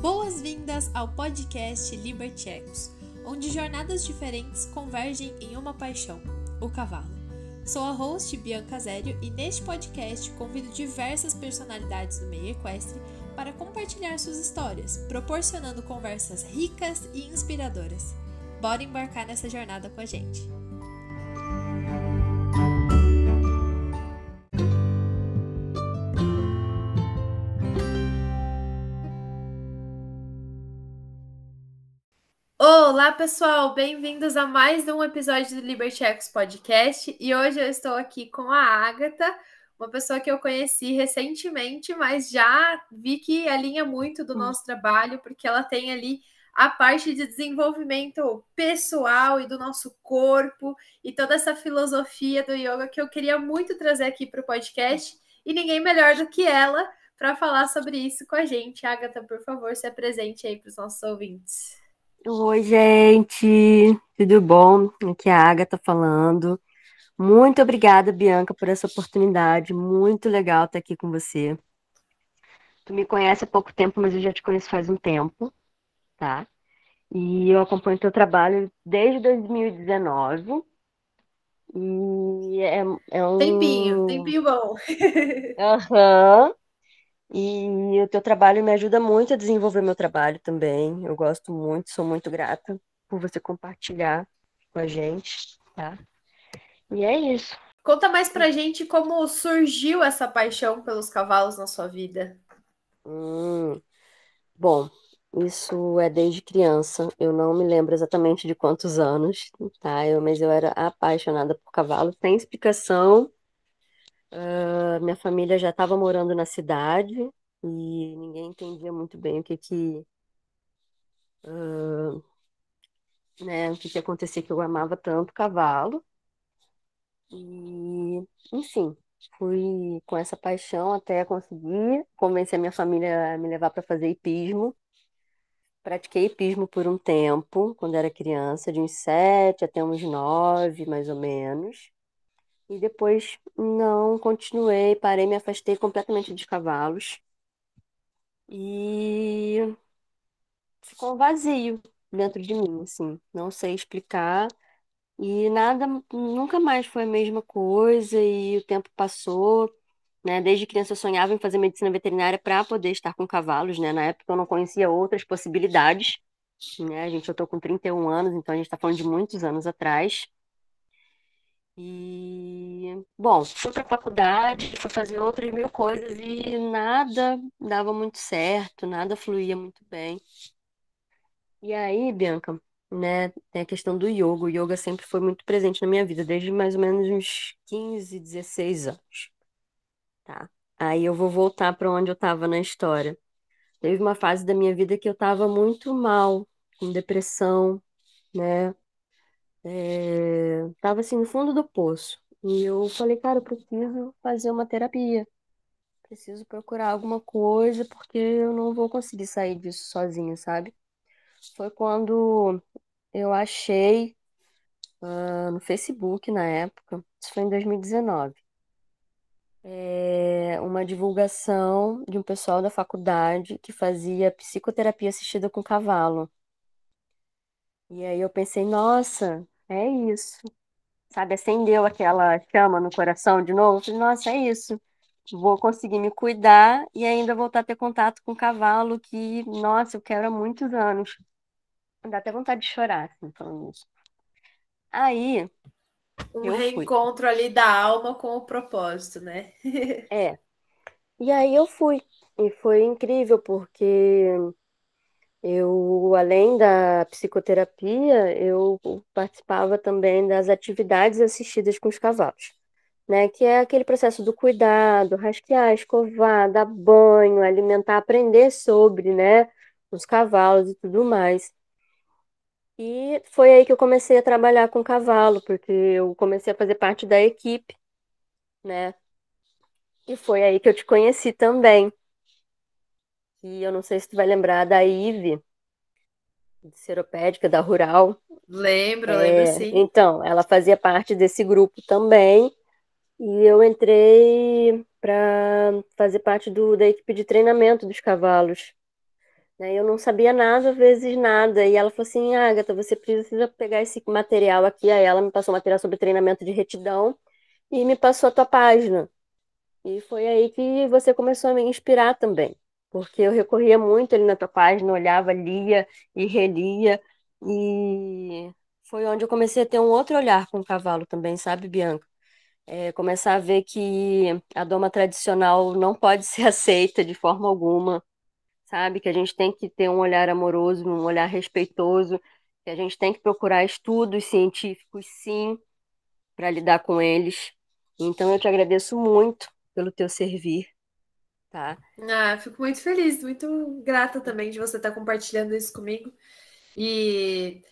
Boas-vindas ao podcast Libertecos, onde jornadas diferentes convergem em uma paixão, o cavalo. Sou a host Bianca Zério e neste podcast convido diversas personalidades do meio equestre para compartilhar suas histórias, proporcionando conversas ricas e inspiradoras. Bora embarcar nessa jornada com a gente! Olá, pessoal! Bem-vindos a mais um episódio do Liberty Ecos Podcast. E hoje eu estou aqui com a Agatha, uma pessoa que eu conheci recentemente, mas já vi que alinha muito do hum. nosso trabalho, porque ela tem ali a parte de desenvolvimento pessoal e do nosso corpo e toda essa filosofia do yoga que eu queria muito trazer aqui para o podcast. E ninguém melhor do que ela para falar sobre isso com a gente. Agatha, por favor, se apresente aí para os nossos ouvintes. Oi, gente, tudo bom? Aqui é a Agatha falando. Muito obrigada, Bianca, por essa oportunidade. Muito legal estar aqui com você. Tu me conhece há pouco tempo, mas eu já te conheço faz um tempo, tá? E eu acompanho teu trabalho desde 2019. E é, é um. Tempinho, tempinho bom. Aham. E o teu trabalho me ajuda muito a desenvolver meu trabalho também. Eu gosto muito, sou muito grata por você compartilhar com a gente, tá? E é isso. Conta mais pra gente como surgiu essa paixão pelos cavalos na sua vida. Hum, bom, isso é desde criança. Eu não me lembro exatamente de quantos anos, tá? Eu, mas eu era apaixonada por cavalo, sem explicação. Uh, minha família já estava morando na cidade e ninguém entendia muito bem o que que, uh, né, o que que acontecia que eu amava tanto cavalo. E, enfim, fui com essa paixão até conseguir convencer minha família a me levar para fazer hipismo. Pratiquei hipismo por um tempo, quando era criança, de uns sete até uns nove, mais ou menos. E depois não continuei, parei, me afastei completamente dos cavalos. E ficou vazio dentro de mim, assim. Não sei explicar. E nada, nunca mais foi a mesma coisa, e o tempo passou, né? Desde criança eu sonhava em fazer medicina veterinária para poder estar com cavalos, né? Na época eu não conhecia outras possibilidades, né? A gente, eu tô com 31 anos, então a gente está falando de muitos anos atrás. E, bom, fui para a faculdade, fui fazer outras mil coisas e nada dava muito certo, nada fluía muito bem. E aí, Bianca, né, tem a questão do yoga. O yoga sempre foi muito presente na minha vida, desde mais ou menos uns 15, 16 anos. Tá? Aí eu vou voltar para onde eu estava na história. Teve uma fase da minha vida que eu estava muito mal, com depressão, né? É, tava assim no fundo do poço. E eu falei, cara, eu preciso fazer uma terapia. Preciso procurar alguma coisa, porque eu não vou conseguir sair disso sozinha, sabe? Foi quando eu achei uh, no Facebook na época, isso foi em 2019, é, uma divulgação de um pessoal da faculdade que fazia psicoterapia assistida com cavalo. E aí eu pensei, nossa, é isso. Sabe, acendeu aquela chama no coração de novo. Eu falei, nossa, é isso. Vou conseguir me cuidar e ainda voltar a ter contato com o cavalo que, nossa, eu quero há muitos anos. Dá até vontade de chorar, assim, falando isso. Aí, Um eu fui. reencontro ali da alma com o propósito, né? É. E aí eu fui. E foi incrível, porque eu, além da psicoterapia, eu participava também das atividades assistidas com os cavalos, né? Que é aquele processo do cuidado, rastrear, escovar, dar banho, alimentar, aprender sobre, né? Os cavalos e tudo mais. E foi aí que eu comecei a trabalhar com cavalo, porque eu comecei a fazer parte da equipe, né? E foi aí que eu te conheci também. E eu não sei se tu vai lembrar da Ive, de Seropédica, da Rural. Lembro, é, lembro sim. Então, ela fazia parte desse grupo também. E eu entrei para fazer parte do, da equipe de treinamento dos cavalos. Né? Eu não sabia nada, às vezes nada. E ela falou assim: Agatha, você precisa pegar esse material aqui. Aí ela me passou material sobre treinamento de retidão e me passou a tua página. E foi aí que você começou a me inspirar também. Porque eu recorria muito ali na tua página, olhava, lia e relia. E foi onde eu comecei a ter um outro olhar com o cavalo também, sabe, Bianca? É, começar a ver que a doma tradicional não pode ser aceita de forma alguma, sabe? Que a gente tem que ter um olhar amoroso, um olhar respeitoso, que a gente tem que procurar estudos científicos, sim, para lidar com eles. Então eu te agradeço muito pelo teu servir, tá? Ah, fico muito feliz, muito grata também de você estar compartilhando isso comigo. E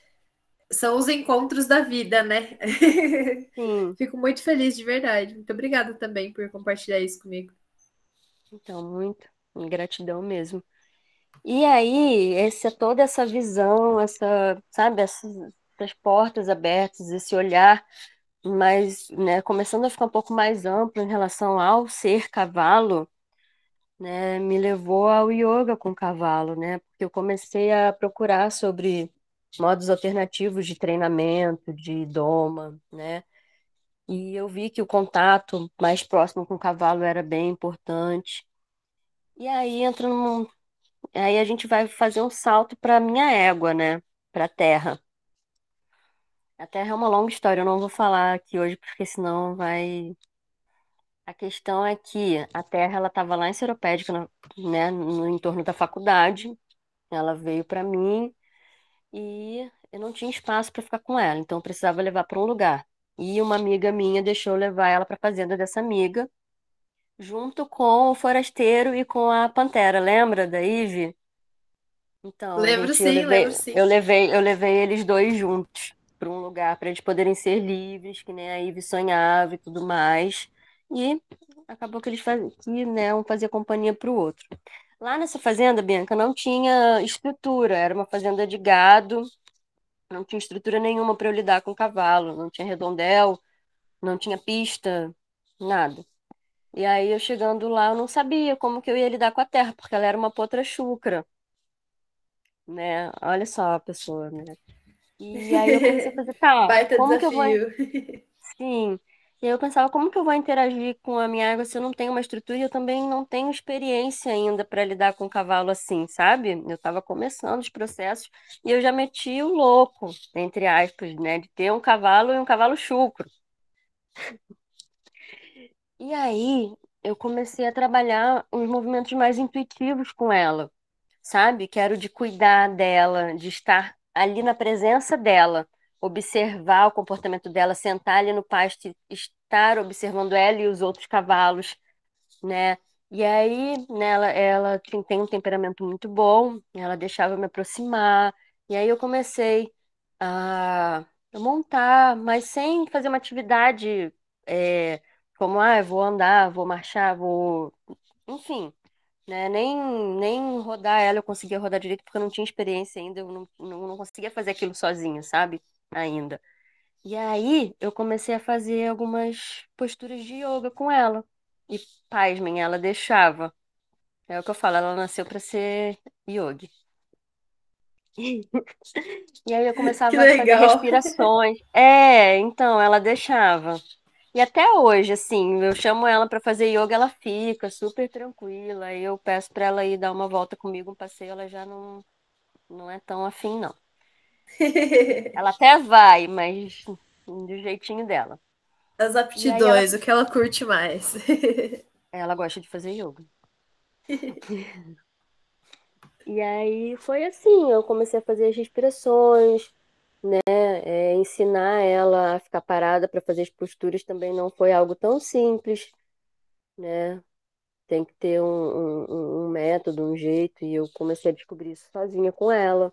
são os encontros da vida, né? Sim. Fico muito feliz de verdade. Muito obrigada também por compartilhar isso comigo. Então, muito. Gratidão mesmo. E aí, essa, toda essa visão, essa, sabe, essas, essas portas abertas, esse olhar mais, né, começando a ficar um pouco mais amplo em relação ao ser cavalo, né, me levou ao yoga com cavalo, né, porque eu comecei a procurar sobre modos alternativos de treinamento, de doma, né, e eu vi que o contato mais próximo com o cavalo era bem importante. E aí entra num, aí a gente vai fazer um salto para minha égua, né, para a terra. A Terra é uma longa história, eu não vou falar aqui hoje, porque senão vai. A questão é que a Terra ela estava lá em Seropédica, né, no entorno da faculdade. Ela veio para mim e eu não tinha espaço para ficar com ela, então eu precisava levar para um lugar. E uma amiga minha deixou eu levar ela para a fazenda dessa amiga, junto com o forasteiro e com a pantera. Lembra da Ive? Então, a Lembro gente, eu sim, levei, lembro sim. eu levei, eu levei eles dois juntos para um lugar para eles poderem ser livres, que nem a Ivy sonhava e tudo mais. E acabou que eles faziam, que, né, um fazia companhia para o outro. Lá nessa fazenda, Bianca, não tinha estrutura, era uma fazenda de gado, não tinha estrutura nenhuma para eu lidar com cavalo, não tinha redondel, não tinha pista, nada. E aí eu chegando lá, eu não sabia como que eu ia lidar com a terra, porque ela era uma potra chucra, né? Olha só a pessoa, né? E aí eu comecei a fazer, tá, Baita como que eu vou. desafio. Sim. E aí eu pensava, como que eu vou interagir com a minha água se eu não tenho uma estrutura e eu também não tenho experiência ainda para lidar com um cavalo assim, sabe? Eu estava começando os processos e eu já meti o louco, entre aspas, né, de ter um cavalo e um cavalo chucro. E aí eu comecei a trabalhar uns movimentos mais intuitivos com ela, sabe? Quero de cuidar dela, de estar ali na presença dela, observar o comportamento dela, sentar ali no pasto estar observando ela e os outros cavalos, né? E aí, nela, ela tem um temperamento muito bom, ela deixava eu me aproximar, e aí eu comecei a montar, mas sem fazer uma atividade é, como, ah, eu vou andar, vou marchar, vou. Enfim, né? Nem, nem rodar ela eu conseguia rodar direito porque eu não tinha experiência ainda, eu não, não, não conseguia fazer aquilo sozinho, sabe? Ainda. E aí eu comecei a fazer algumas posturas de yoga com ela. E, pasmem, ela deixava. É o que eu falo, ela nasceu para ser yogi. E aí eu Que começava a fazer legal. respirações. É, então ela deixava. E até hoje, assim, eu chamo ela para fazer yoga, ela fica super tranquila. Aí eu peço para ela ir dar uma volta comigo, um passeio, ela já não, não é tão afim, não. Ela até vai, mas do jeitinho dela. As aí ela, aptidões, o que ela curte mais. ela gosta de fazer yoga. E aí foi assim, eu comecei a fazer as respirações, né? É, ensinar ela a ficar parada para fazer as posturas também não foi algo tão simples, né? Tem que ter um, um, um método, um jeito, e eu comecei a descobrir isso sozinha com ela.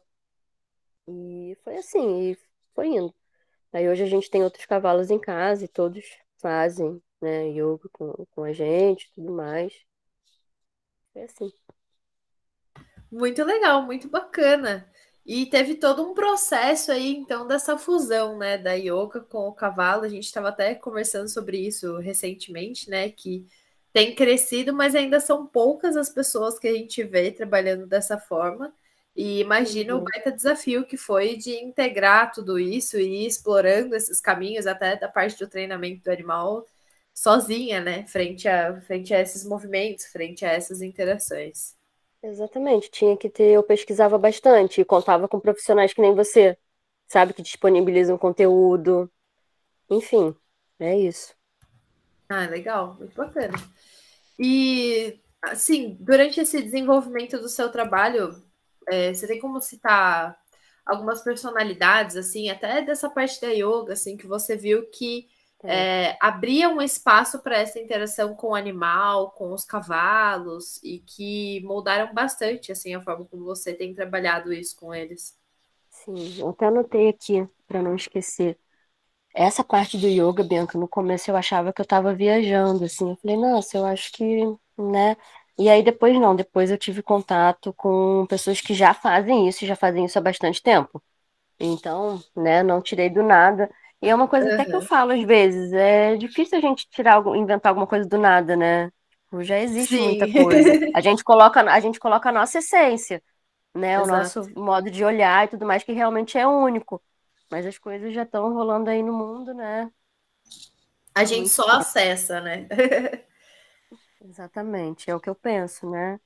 E foi assim, e foi indo. Aí hoje a gente tem outros cavalos em casa e todos fazem, né, yoga com, com a gente tudo mais. É assim. Muito legal, muito bacana. E teve todo um processo aí, então, dessa fusão, né, da yoga com o cavalo. A gente estava até conversando sobre isso recentemente, né, que tem crescido, mas ainda são poucas as pessoas que a gente vê trabalhando dessa forma. E imagina uhum. o baita desafio que foi de integrar tudo isso e ir explorando esses caminhos até da parte do treinamento do animal sozinha, né? Frente a, frente a esses movimentos, frente a essas interações. Exatamente, tinha que ter, eu pesquisava bastante e contava com profissionais que nem você, sabe, que disponibilizam conteúdo. Enfim, é isso. Ah, legal, muito bacana. E, assim, durante esse desenvolvimento do seu trabalho, é, você tem como citar algumas personalidades, assim, até dessa parte da yoga, assim, que você viu que é, abria um espaço para essa interação com o animal, com os cavalos, e que moldaram bastante, assim, a forma como você tem trabalhado isso com eles. Sim, eu até anotei aqui, para não esquecer. Essa parte do yoga, Bianca, no começo eu achava que eu estava viajando, assim, eu falei, nossa, eu acho que, né, e aí depois não, depois eu tive contato com pessoas que já fazem isso, já fazem isso há bastante tempo. Então, né, não tirei do nada. E é uma coisa uhum. até que eu falo às vezes, é difícil a gente tirar algo, inventar alguma coisa do nada, né? Tipo, já existe Sim. muita coisa. A gente coloca, a gente coloca a nossa essência, né? Exato. O nosso modo de olhar e tudo mais que realmente é único. Mas as coisas já estão rolando aí no mundo, né? A gente só acessa, né? Exatamente, é o que eu penso, né?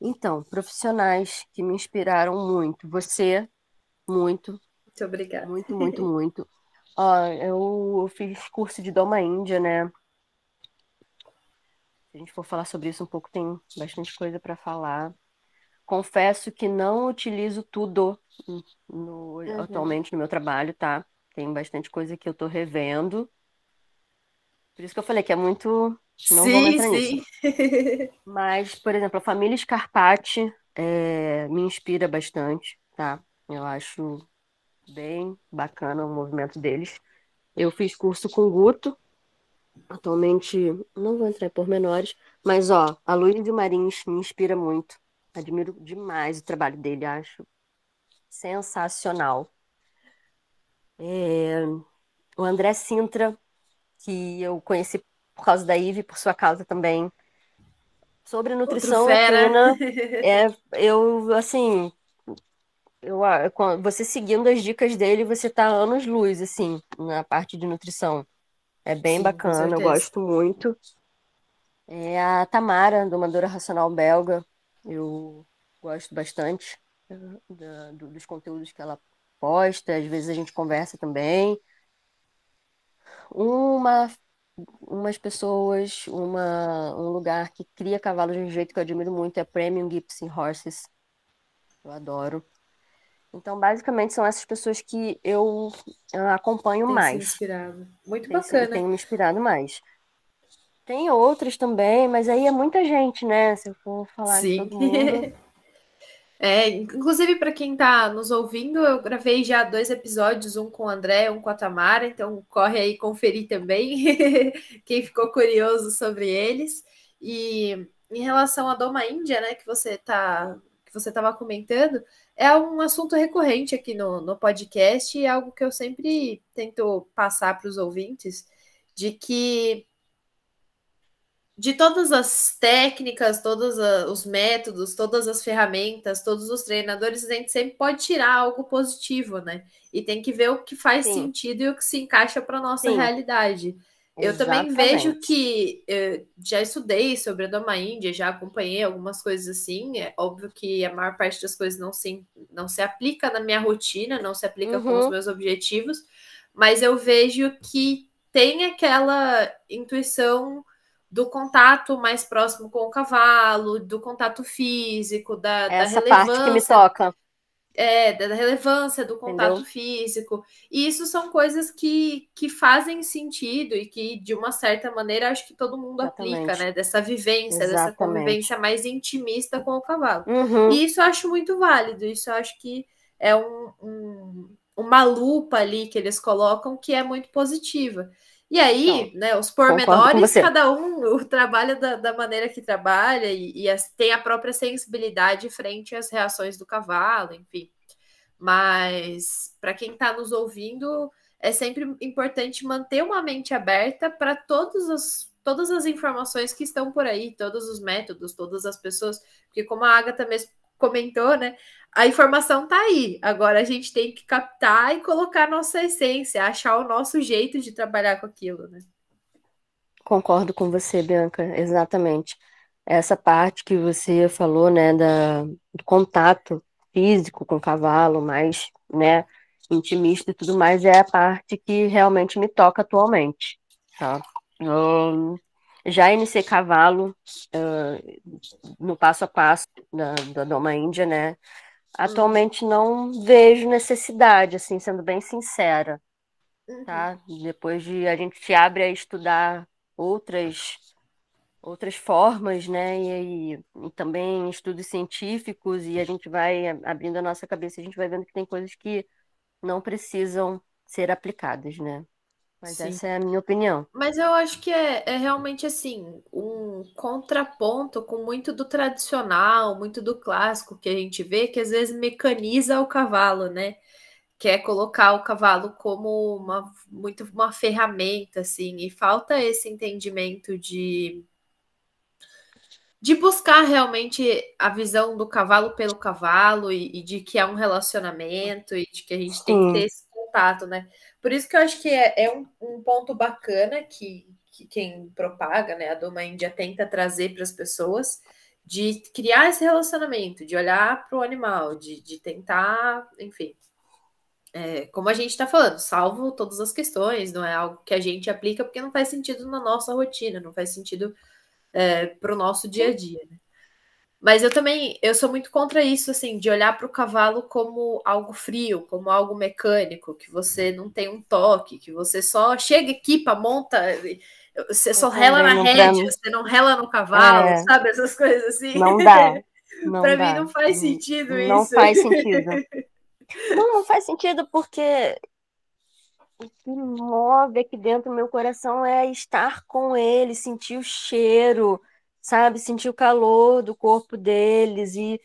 Então, profissionais que me inspiraram muito. Você, muito. Muito obrigada. Muito, muito, muito. Ó, eu fiz curso de Doma Índia, né? Se a gente for falar sobre isso um pouco, tem bastante coisa para falar. Confesso que não utilizo tudo no, uhum. atualmente no meu trabalho, tá? Tem bastante coisa que eu tô revendo. Por isso que eu falei que é muito não sim, entrar sim. nisso. Mas, por exemplo, a família Scarpati é, me inspira bastante, tá? Eu acho bem bacana o movimento deles. Eu fiz curso com o Guto. Atualmente, não vou entrar em pormenores, mas ó, a de Marins me inspira muito. Admiro demais o trabalho dele, acho sensacional. É, o André Sintra, que eu conheci por causa da Ive, por sua causa também. Sobre nutrição equina, é, eu, assim, eu, você seguindo as dicas dele, você tá anos luz, assim, na parte de nutrição. É bem Sim, bacana, eu gosto muito. É a Tamara, domadora racional belga, eu gosto bastante da, do, dos conteúdos que ela posta, às vezes a gente conversa também. Uma umas pessoas, uma, um lugar que cria cavalos de um jeito que eu admiro muito é Premium Gibson Horses. Eu adoro. Então, basicamente, são essas pessoas que eu, acompanho Tem mais. inspirado. Muito Tem, bacana. Tenho me inspirado mais. Tem outras também, mas aí é muita gente, né? Se eu for falar Sim. de todo mundo. É, inclusive, para quem está nos ouvindo, eu gravei já dois episódios, um com o André, um com a Tamara, então corre aí conferir também, quem ficou curioso sobre eles. E em relação à Doma Índia, né, que você tá que você estava comentando, é um assunto recorrente aqui no, no podcast e é algo que eu sempre tento passar para os ouvintes, de que de todas as técnicas, todos os métodos, todas as ferramentas, todos os treinadores, a gente sempre pode tirar algo positivo, né? E tem que ver o que faz Sim. sentido e o que se encaixa para a nossa Sim. realidade. Eu Exatamente. também vejo que já estudei sobre a Doma Índia, já acompanhei algumas coisas assim. É óbvio que a maior parte das coisas não se, não se aplica na minha rotina, não se aplica uhum. com os uhum. meus objetivos, mas eu vejo que tem aquela intuição do contato mais próximo com o cavalo, do contato físico, da, Essa da relevância. parte que me toca. É, da relevância do contato Entendeu? físico. E isso são coisas que, que fazem sentido e que, de uma certa maneira, acho que todo mundo Exatamente. aplica, né? Dessa vivência, Exatamente. dessa convivência mais intimista com o cavalo. Uhum. E isso eu acho muito válido, isso eu acho que é um, um, uma lupa ali que eles colocam que é muito positiva. E aí, então, né, os pormenores, cada um trabalha da, da, maneira que trabalha e, e as, tem a própria sensibilidade frente às reações do cavalo, enfim. Mas para quem está nos ouvindo, é sempre importante manter uma mente aberta para todas as, todas as informações que estão por aí, todos os métodos, todas as pessoas, porque como a Agatha mesmo comentou, né? A informação tá aí. Agora a gente tem que captar e colocar a nossa essência, achar o nosso jeito de trabalhar com aquilo, né? Concordo com você, Bianca, exatamente. Essa parte que você falou, né, da, do contato físico com o cavalo, mais, né, intimista e tudo mais, é a parte que realmente me toca atualmente, tá? Um, já iniciei cavalo uh, no passo a passo da, da Doma Índia, né? Atualmente uhum. não vejo necessidade, assim, sendo bem sincera, tá? Uhum. Depois de a gente se abre a estudar outras outras formas, né? E, e, e, também estudos científicos, e a gente vai abrindo a nossa cabeça, a gente vai vendo que tem coisas que não precisam ser aplicadas, né? Mas Sim. essa é a minha opinião. Mas eu acho que é, é, realmente assim, um contraponto com muito do tradicional, muito do clássico que a gente vê, que às vezes mecaniza o cavalo, né? Quer é colocar o cavalo como uma, muito uma ferramenta, assim, e falta esse entendimento de de buscar realmente a visão do cavalo pelo cavalo e, e, de que é um relacionamento e de que a gente tem que ter esse contato, né? Por isso que eu acho que é, é um, um, ponto bacana que, que quem propaga, né, a Doma Índia tenta trazer para as pessoas de criar esse relacionamento, de olhar para o animal, de, de tentar, enfim, é, como a gente está falando, salvo todas as questões, não é algo que a gente aplica porque não faz sentido na nossa rotina, não faz sentido é, para o nosso dia a dia. Né? Mas eu também, eu sou muito contra isso, assim, de olhar para o cavalo como algo frio, como algo mecânico, que você não tem um toque, que você só chega, equipa, monta, você só rela na rédea, você não rela no cavalo, é. sabe? Essas coisas assim. Não dá. para mim não faz sentido não, isso. Não faz sentido. não, não faz sentido porque o que move aqui dentro do meu coração é estar com ele, sentir o cheiro, sabe? Sentir o calor do corpo deles e,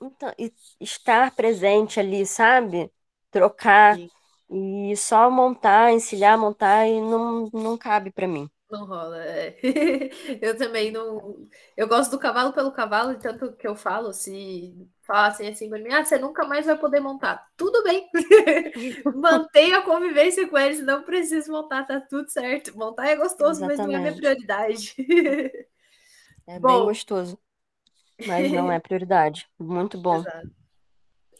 então, e estar presente ali, sabe? Trocar Sim. e só montar, encilhar, montar e não, não cabe para mim. Não rola, é. Eu também não. Eu gosto do cavalo pelo cavalo, e tanto que eu falo, se falassem assim para mim, ah, você nunca mais vai poder montar. Tudo bem. Mantenha a convivência com eles, não preciso montar, tá tudo certo. Montar é gostoso, Exatamente. mas não é minha prioridade. É bom, bem gostoso. Mas não é prioridade. Muito bom.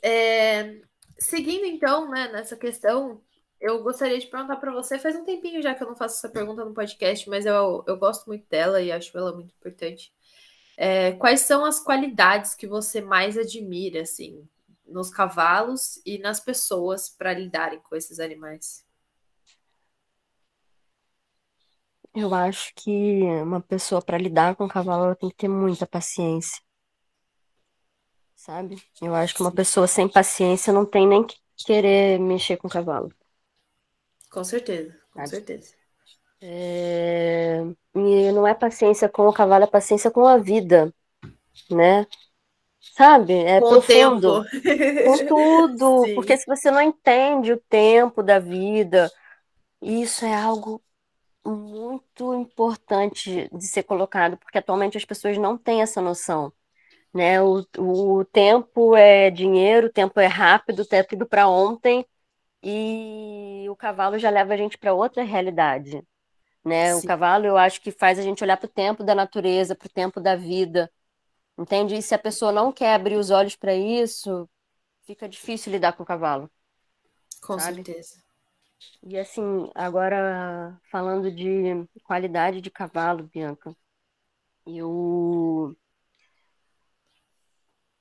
É, seguindo então, né, nessa questão, eu gostaria de perguntar para você. Faz um tempinho já que eu não faço essa pergunta no podcast, mas eu, eu gosto muito dela e acho ela muito importante. É, quais são as qualidades que você mais admira, assim, nos cavalos e nas pessoas para lidarem com esses animais? Eu acho que uma pessoa para lidar com o cavalo ela tem que ter muita paciência, sabe? Eu acho que uma pessoa sem paciência não tem nem que querer mexer com o cavalo. Com certeza, com sabe? certeza. É... E não é paciência com o cavalo, é paciência com a vida, né? Sabe? É com profundo. Com tudo. Sim. Porque se você não entende o tempo da vida, isso é algo muito importante de ser colocado, porque atualmente as pessoas não têm essa noção. Né? O, o tempo é dinheiro, o tempo é rápido, é tudo para ontem, e o cavalo já leva a gente para outra realidade. Né? O cavalo, eu acho que faz a gente olhar para o tempo da natureza, para o tempo da vida. Entende? E se a pessoa não quer abrir os olhos para isso, fica difícil lidar com o cavalo. Com sabe? certeza. E assim, agora falando de qualidade de cavalo, Bianca, eu,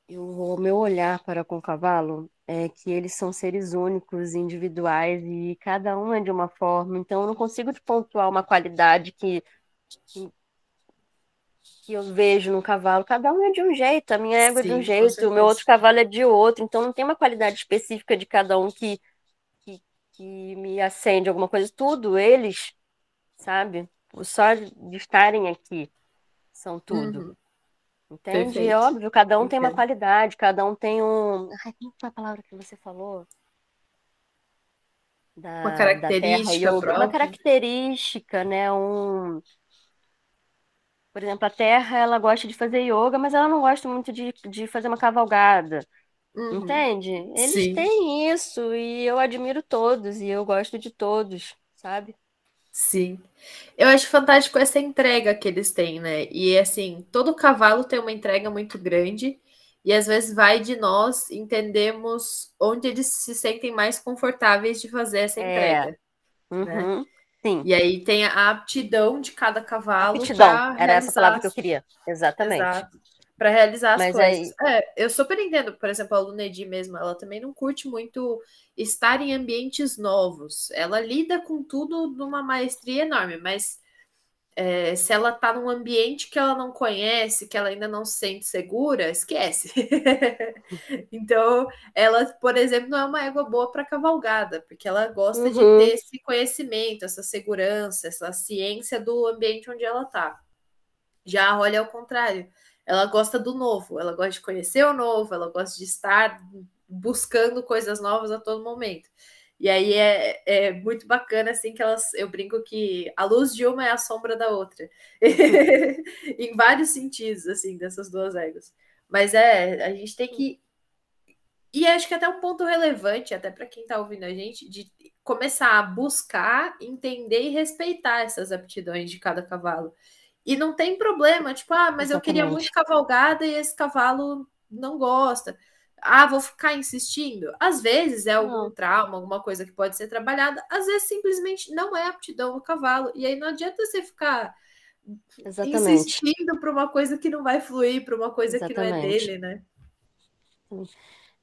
eu o meu olhar para com o cavalo é que eles são seres únicos, individuais e cada um é de uma forma. Então eu não consigo te pontuar uma qualidade que, que que eu vejo no cavalo, cada um é de um jeito, a minha égua é de um jeito, o meu outro cavalo é de outro, então não tem uma qualidade específica de cada um que que me acende alguma coisa, tudo eles, sabe? Só de estarem aqui são tudo. Uhum. Entende? Perfeito. É óbvio, cada um tem uma qualidade, cada um tem um. Ai, como foi a palavra que você falou? Da, uma característica da terra, uma característica, né? Um Por exemplo, a Terra, ela gosta de fazer yoga, mas ela não gosta muito de, de fazer uma cavalgada. Uhum. Entende? Eles Sim. têm isso e eu admiro todos e eu gosto de todos, sabe? Sim. Eu acho fantástico essa entrega que eles têm, né? E assim, todo cavalo tem uma entrega muito grande, e às vezes vai de nós entendermos onde eles se sentem mais confortáveis de fazer essa É. entrega. Uhum. Sim. E aí tem a aptidão de cada cavalo Aptidão, era essa palavra que eu queria. Exatamente. Exato. Para realizar as Mas coisas. É, eu super entendo, por exemplo, a Lunedi mesmo, ela também não curte muito estar em ambientes novos. Ela lida com tudo numa maestria enorme, mas é, se ela tá num ambiente que ela não conhece, que ela ainda não se sente segura, esquece. então, ela, por exemplo, não é uma égua boa para cavalgada, porque ela gosta de Uhum. ter esse conhecimento, essa segurança, essa ciência do ambiente onde ela tá. Já a Holly é o contrário. Ela gosta do novo, ela gosta de conhecer o novo, ela gosta de estar buscando coisas novas a todo momento. E aí é, é muito bacana, assim, que elas. Eu brinco que a luz de uma é a sombra da outra. em vários sentidos, assim, dessas duas éguas. Mas é, a gente tem que. E acho que até um ponto relevante, até para quem está ouvindo a gente, de começar a buscar, entender e respeitar essas aptidões de cada cavalo. E não tem problema, tipo, ah, mas eu queria Exatamente. muito cavalgada e esse cavalo não gosta. Ah, vou ficar insistindo. Às vezes é algum Não. trauma, alguma coisa que pode ser trabalhada, às vezes simplesmente não é aptidão do cavalo. E aí não adianta você ficar Exatamente. insistindo para uma coisa que não vai fluir, para uma coisa que não é Exatamente. dele, né?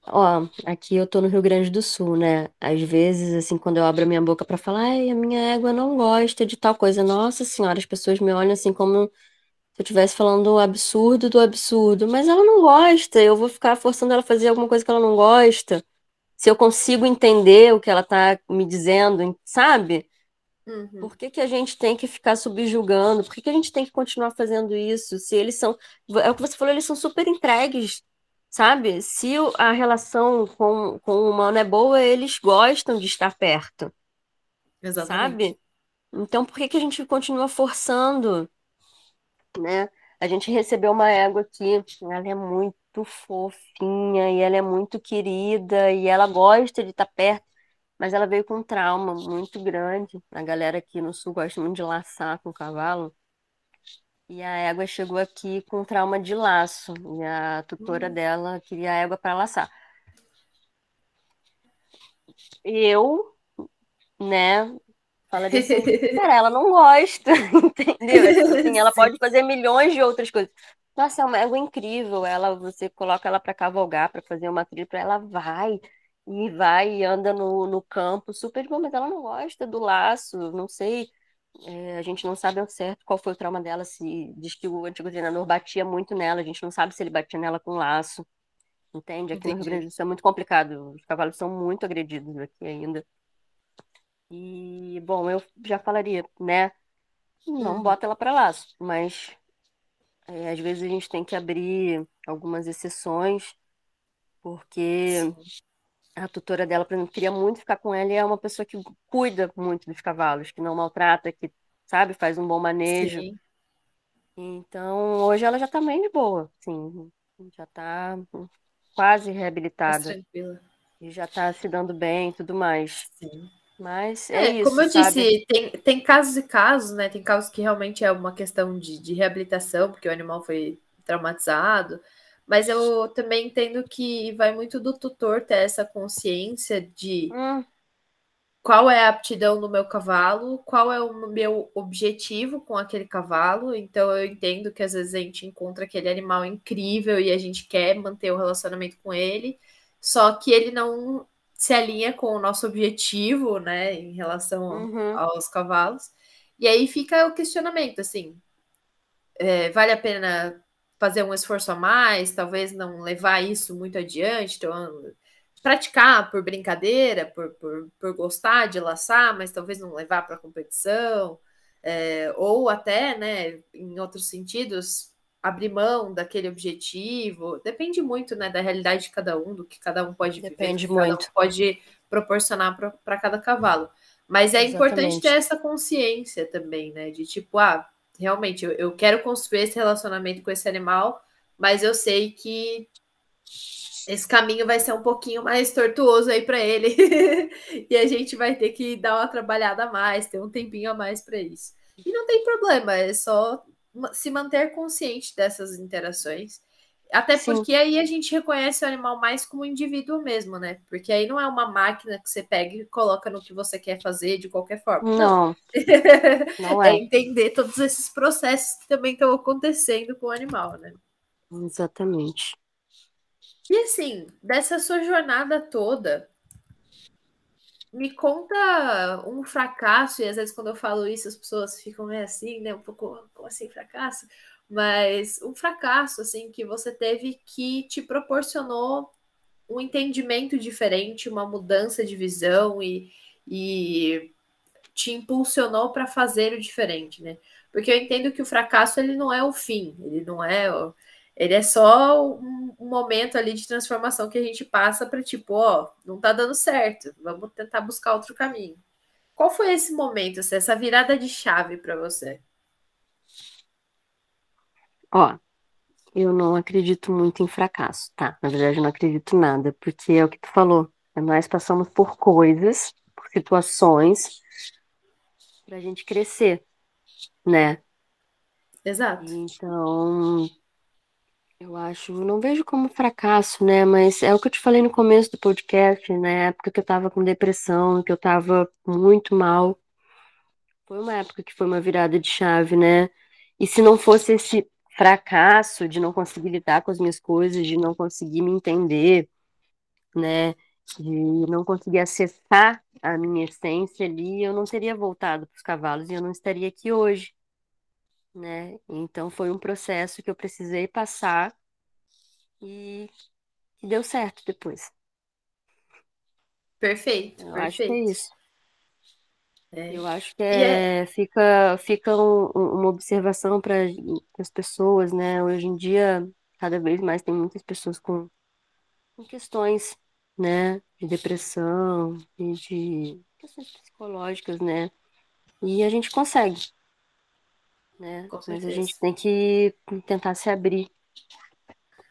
Ó, aqui eu tô no Rio Grande do Sul, né? Às vezes, assim, quando eu abro a minha boca pra falar, ai, a minha égua não gosta de tal coisa. Nossa Senhora, as pessoas me olham assim como se eu estivesse falando o absurdo do absurdo. Mas ela não gosta, eu vou ficar forçando ela a fazer alguma coisa que ela não gosta. Se eu consigo entender o que ela tá me dizendo, sabe? Uhum. Por que que a gente tem que ficar subjugando? Por que que a gente tem que continuar fazendo isso? Se eles são, é o que você falou, eles são super entregues, sabe? Se a relação com, com o humano é boa, eles gostam de estar perto, Exatamente. sabe? Então, por que que a gente continua forçando, né? A gente recebeu uma égua aqui, ela é muito fofinha e ela é muito querida e ela gosta de estar perto, mas ela veio com um trauma muito grande. A galera aqui no sul gosta muito de laçar com o cavalo. E a égua chegou aqui com trauma de laço. E a tutora dela queria a égua para laçar. Eu, né, falaria assim, cara, ela não gosta, entendeu? É tipo assim, ela pode fazer milhões de outras coisas. Nossa, é uma égua incrível. Ela, você coloca ela para cavalgar, para fazer uma trilha, ela vai e vai e anda no, no campo super boa, mas ela não gosta do laço, não sei. É, a gente não sabe ao certo qual foi o trauma dela, se diz que o antigo treinador batia muito nela, a gente não sabe se ele batia nela com laço, entende? Aqui no Rio Entendi. Grande do Sul é muito complicado, os cavalos são muito agredidos aqui ainda. E, bom, eu já falaria, né? Não Uhum. bota ela para laço, mas é, às vezes a gente tem que abrir algumas exceções, porque a tutora dela, por exemplo, queria muito ficar com ela e é uma pessoa que cuida muito dos cavalos, que não maltrata, que, sabe, faz um bom manejo. Sim. Então, hoje ela já tá bem de boa, sim, já tá quase reabilitada tranquila. e já tá se dando bem e tudo mais. Sim. Mas é É, isso, como eu sabe? disse, tem, tem casos e casos, né? Tem casos que realmente é uma questão de, de reabilitação, porque o animal foi traumatizado, mas eu também entendo que vai muito do tutor ter essa consciência de Hum, qual é a aptidão do meu cavalo, qual é o meu objetivo com aquele cavalo. Então eu entendo que às vezes a gente encontra aquele animal incrível e a gente quer manter o relacionamento com ele, só que ele não se alinha com o nosso objetivo, né, em relação uhum, aos cavalos. E aí fica o questionamento, assim, é, vale a pena fazer um esforço a mais, talvez não levar isso muito adiante, então praticar por brincadeira, por, por, por gostar de laçar, mas talvez não levar para competição, é, ou até, né, em outros sentidos, abrir mão daquele objetivo. Depende muito, né, da realidade de cada um, do que cada um pode viver, depende que cada um muito, pode proporcionar para cada cavalo. Mas é importante exatamente. ter essa consciência também, né, de tipo, ah, realmente, eu, eu quero construir esse relacionamento com esse animal, mas eu sei que esse caminho vai ser um pouquinho mais tortuoso aí para ele. e a gente vai ter que dar uma trabalhada a mais, ter um tempinho a mais para isso. E não tem problema, é só se manter consciente dessas interações. Até Sim. porque aí a gente reconhece o animal mais como indivíduo mesmo, né? Porque aí não é uma máquina que você pega e coloca no que você quer fazer de qualquer forma. Não. não é. é entender todos esses processos que também estão acontecendo com o animal, né? Exatamente. E assim, dessa sua jornada toda, me conta um fracasso, e às vezes quando eu falo isso as pessoas ficam meio assim, né? Um pouco como assim, fracasso? Mas um fracasso, assim, que você teve que te proporcionou um entendimento diferente, uma mudança de visão e, e te impulsionou para fazer o diferente, né? Porque eu entendo que o fracasso ele não é o fim, ele não é ele é só um, um momento ali de transformação que a gente passa para tipo, ó, não tá dando certo, vamos tentar buscar outro caminho. Qual foi esse momento, assim, essa virada de chave para você? Ó, eu não acredito muito em fracasso, tá? Na verdade, eu não acredito nada, porque é o que tu falou. Nós passamos por coisas, por situações, pra gente crescer, né? Exato. Então, eu acho, não vejo como fracasso, né? Mas é o que eu te falei no começo do podcast, na né? época que eu tava com depressão, que eu tava muito mal. Foi uma época que foi uma virada de chave, né? E se não fosse esse fracasso de não conseguir lidar com as minhas coisas, de não conseguir me entender, né? De não conseguir acessar a minha essência ali, eu não teria voltado para os cavalos e eu não estaria aqui hoje né? Então foi um processo que eu precisei passar e deu certo depois. Perfeito, eu perfeito. acho que é isso. É. Eu acho que é, é... fica, fica um, uma observação para as pessoas, né? Hoje em dia, cada vez mais tem muitas pessoas com, com questões, né? De depressão e de questões psicológicas, né? E a gente consegue né? Mas a gente tem que tentar se abrir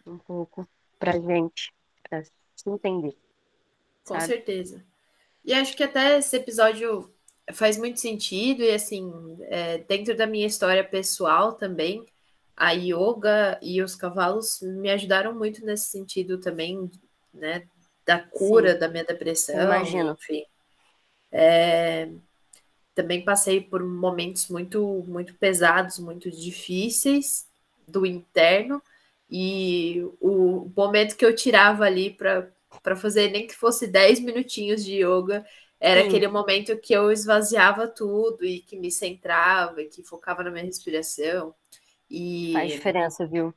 um pouco pra gente, pra se entender. Com sabe? certeza. E acho que até esse episódio faz muito sentido, e assim, é, dentro da minha história pessoal também, a yoga e os cavalos me ajudaram muito nesse sentido também, né? Da cura Sim. da minha depressão. Imagino. Enfim. É, também passei por momentos muito, muito pesados, muito difíceis do interno, e o momento que eu tirava ali para fazer nem que fosse 10 minutinhos de yoga, era Sim. aquele momento que eu esvaziava tudo e que me centrava e que focava na minha respiração. E... Faz diferença, viu?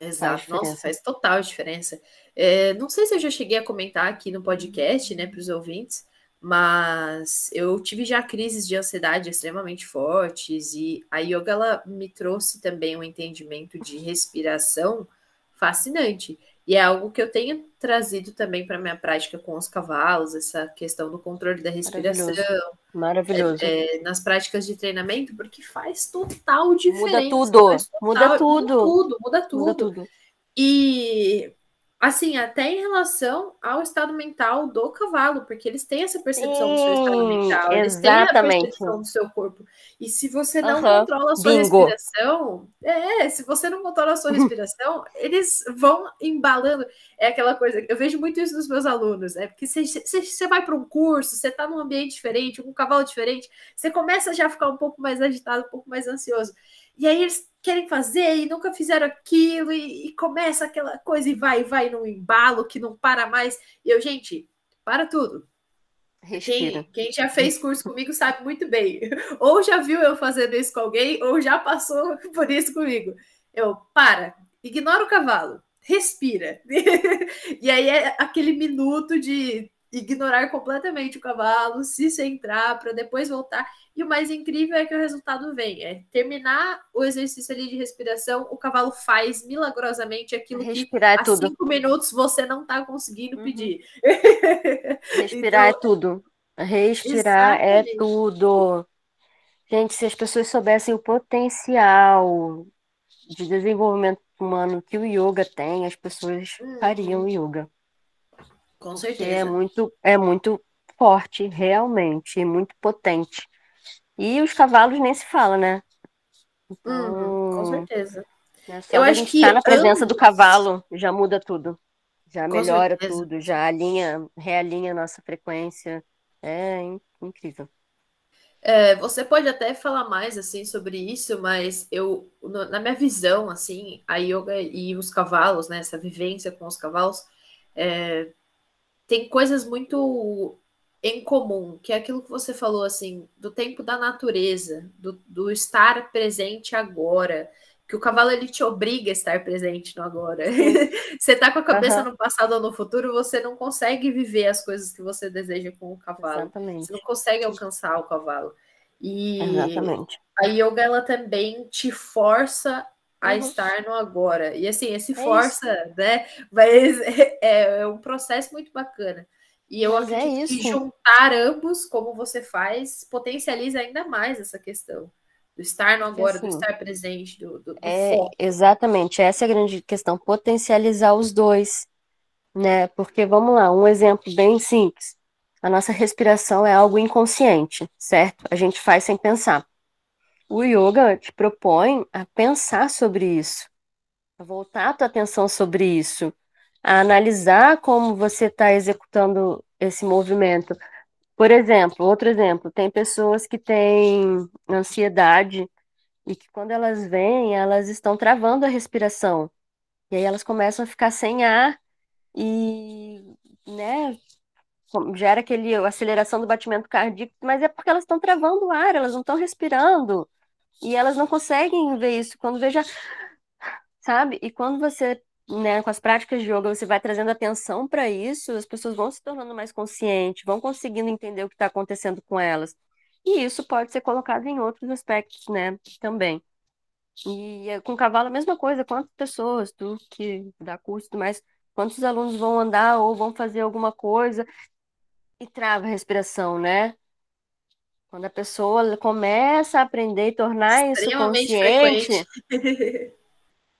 Exato, faz nossa, faz total diferença. É, não sei se eu já cheguei a comentar aqui no podcast, né, para os ouvintes, mas eu tive já crises de ansiedade extremamente fortes e a yoga ela me trouxe também um entendimento de respiração fascinante. E é algo que eu tenho trazido também para minha prática com os cavalos, essa questão do controle da respiração. Maravilhoso. Maravilhoso. É, é, nas práticas de treinamento, porque faz total diferença. Muda tudo. Total, muda tudo. Muda tudo, muda tudo. Muda tudo. E Assim, até em relação ao estado mental do cavalo, porque eles têm essa percepção Sim, do seu estado mental, eles exatamente. têm a percepção do seu corpo. E se você não uhum, controla a sua bingo. respiração, é, se você não controla a sua respiração, eles vão embalando. É aquela coisa, eu vejo muito isso dos meus alunos, é porque você, vai para um curso, você está num ambiente diferente, com um cavalo diferente, você começa já a ficar um pouco mais agitado, um pouco mais ansioso. E aí eles querem fazer e nunca fizeram aquilo, e, e começa aquela coisa e vai, vai num embalo que não para mais. E eu, gente, para tudo. Quem, quem, já fez curso comigo sabe muito bem. Ou já viu eu fazendo isso com alguém, ou já passou por isso comigo. Eu, para, ignora o cavalo, respira. e aí é aquele minuto de ignorar completamente o cavalo, se centrar para depois voltar. E o mais incrível é que o resultado vem. É terminar o exercício ali de respiração, o cavalo faz milagrosamente aquilo Respirar que é tudo. cinco minutos você não está conseguindo uhum. pedir. Respirar é então, é tudo. Respirar exatamente. é tudo. Gente, se as pessoas soubessem o potencial de desenvolvimento humano que o yoga tem, as pessoas Uhum. fariam yoga. Com é certeza. muito, é muito forte, realmente, muito potente. E os cavalos nem se fala, né? Uhum, com certeza. né, Eu acho que estar na presença do ambos- cavalo já muda tudo. Já Com melhora certeza. tudo, já alinha, realinha a nossa frequência. É in- incrível. É, você pode até falar mais assim sobre isso, mas eu, na minha visão, assim, a yoga e os cavalos, né, essa vivência com os cavalos, é, tem coisas muito em comum, que é aquilo que você falou, assim, do tempo da natureza, do, do estar presente agora, que o cavalo ele te obriga a estar presente no agora. Você tá com a cabeça Aham. no passado ou no futuro, você não consegue viver as coisas que você deseja com o cavalo. Exatamente. Você não consegue alcançar o cavalo. E Exatamente. a yoga ela também te força a Uhum. estar no agora. E assim, esse isso. força, né? Mas é, é um processo muito bacana. E eu Mas é acredito que isso. juntar ambos, como você faz, potencializa ainda mais essa questão do estar no agora, do assim, estar presente, do, do, do É, foco. exatamente, essa é a grande questão, potencializar os dois, né? Porque vamos lá, um exemplo bem simples. A nossa respiração é algo inconsciente, certo? A gente faz sem pensar. O yoga te propõe a pensar sobre isso, a voltar a tua atenção sobre isso, a analisar como você está executando esse movimento. Por exemplo, outro exemplo, tem pessoas que têm ansiedade e que quando elas vêm, elas estão travando a respiração. E aí elas começam a ficar sem ar e, né, gera aquele aceleração do batimento cardíaco, mas é porque elas estão travando o ar, elas não estão respirando. E elas não conseguem ver isso. Quando veja, sabe? E quando você, né, com as práticas de yoga, você vai trazendo atenção para isso, as pessoas vão se tornando mais conscientes, vão conseguindo entender o que está acontecendo com elas. E isso pode ser colocado em outros aspectos, né, também. E é, com cavalo a mesma coisa, quantas pessoas, tu que dá curso e tudo mais, quantos alunos vão andar ou vão fazer alguma coisa e trava a respiração, né? Quando a pessoa começa a aprender e tornar isso consciente,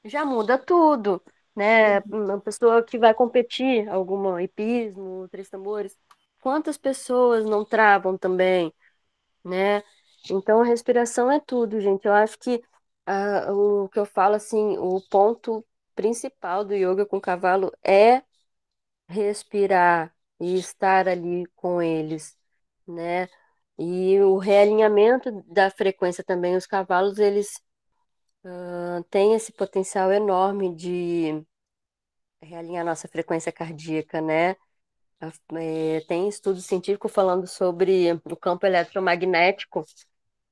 já muda tudo, né? Uma pessoa que vai competir, alguma hipismo, três tambores, quantas pessoas não travam também, né? Então, a respiração é tudo, gente. Eu acho que ah, o que eu falo, assim, o ponto principal do yoga com o cavalo é respirar e estar ali com eles, né? E o realinhamento da frequência também. Os cavalos, eles ah, têm esse potencial enorme de realinhar nossa frequência cardíaca, né? Eh, tem estudo científico falando sobre o campo eletromagnético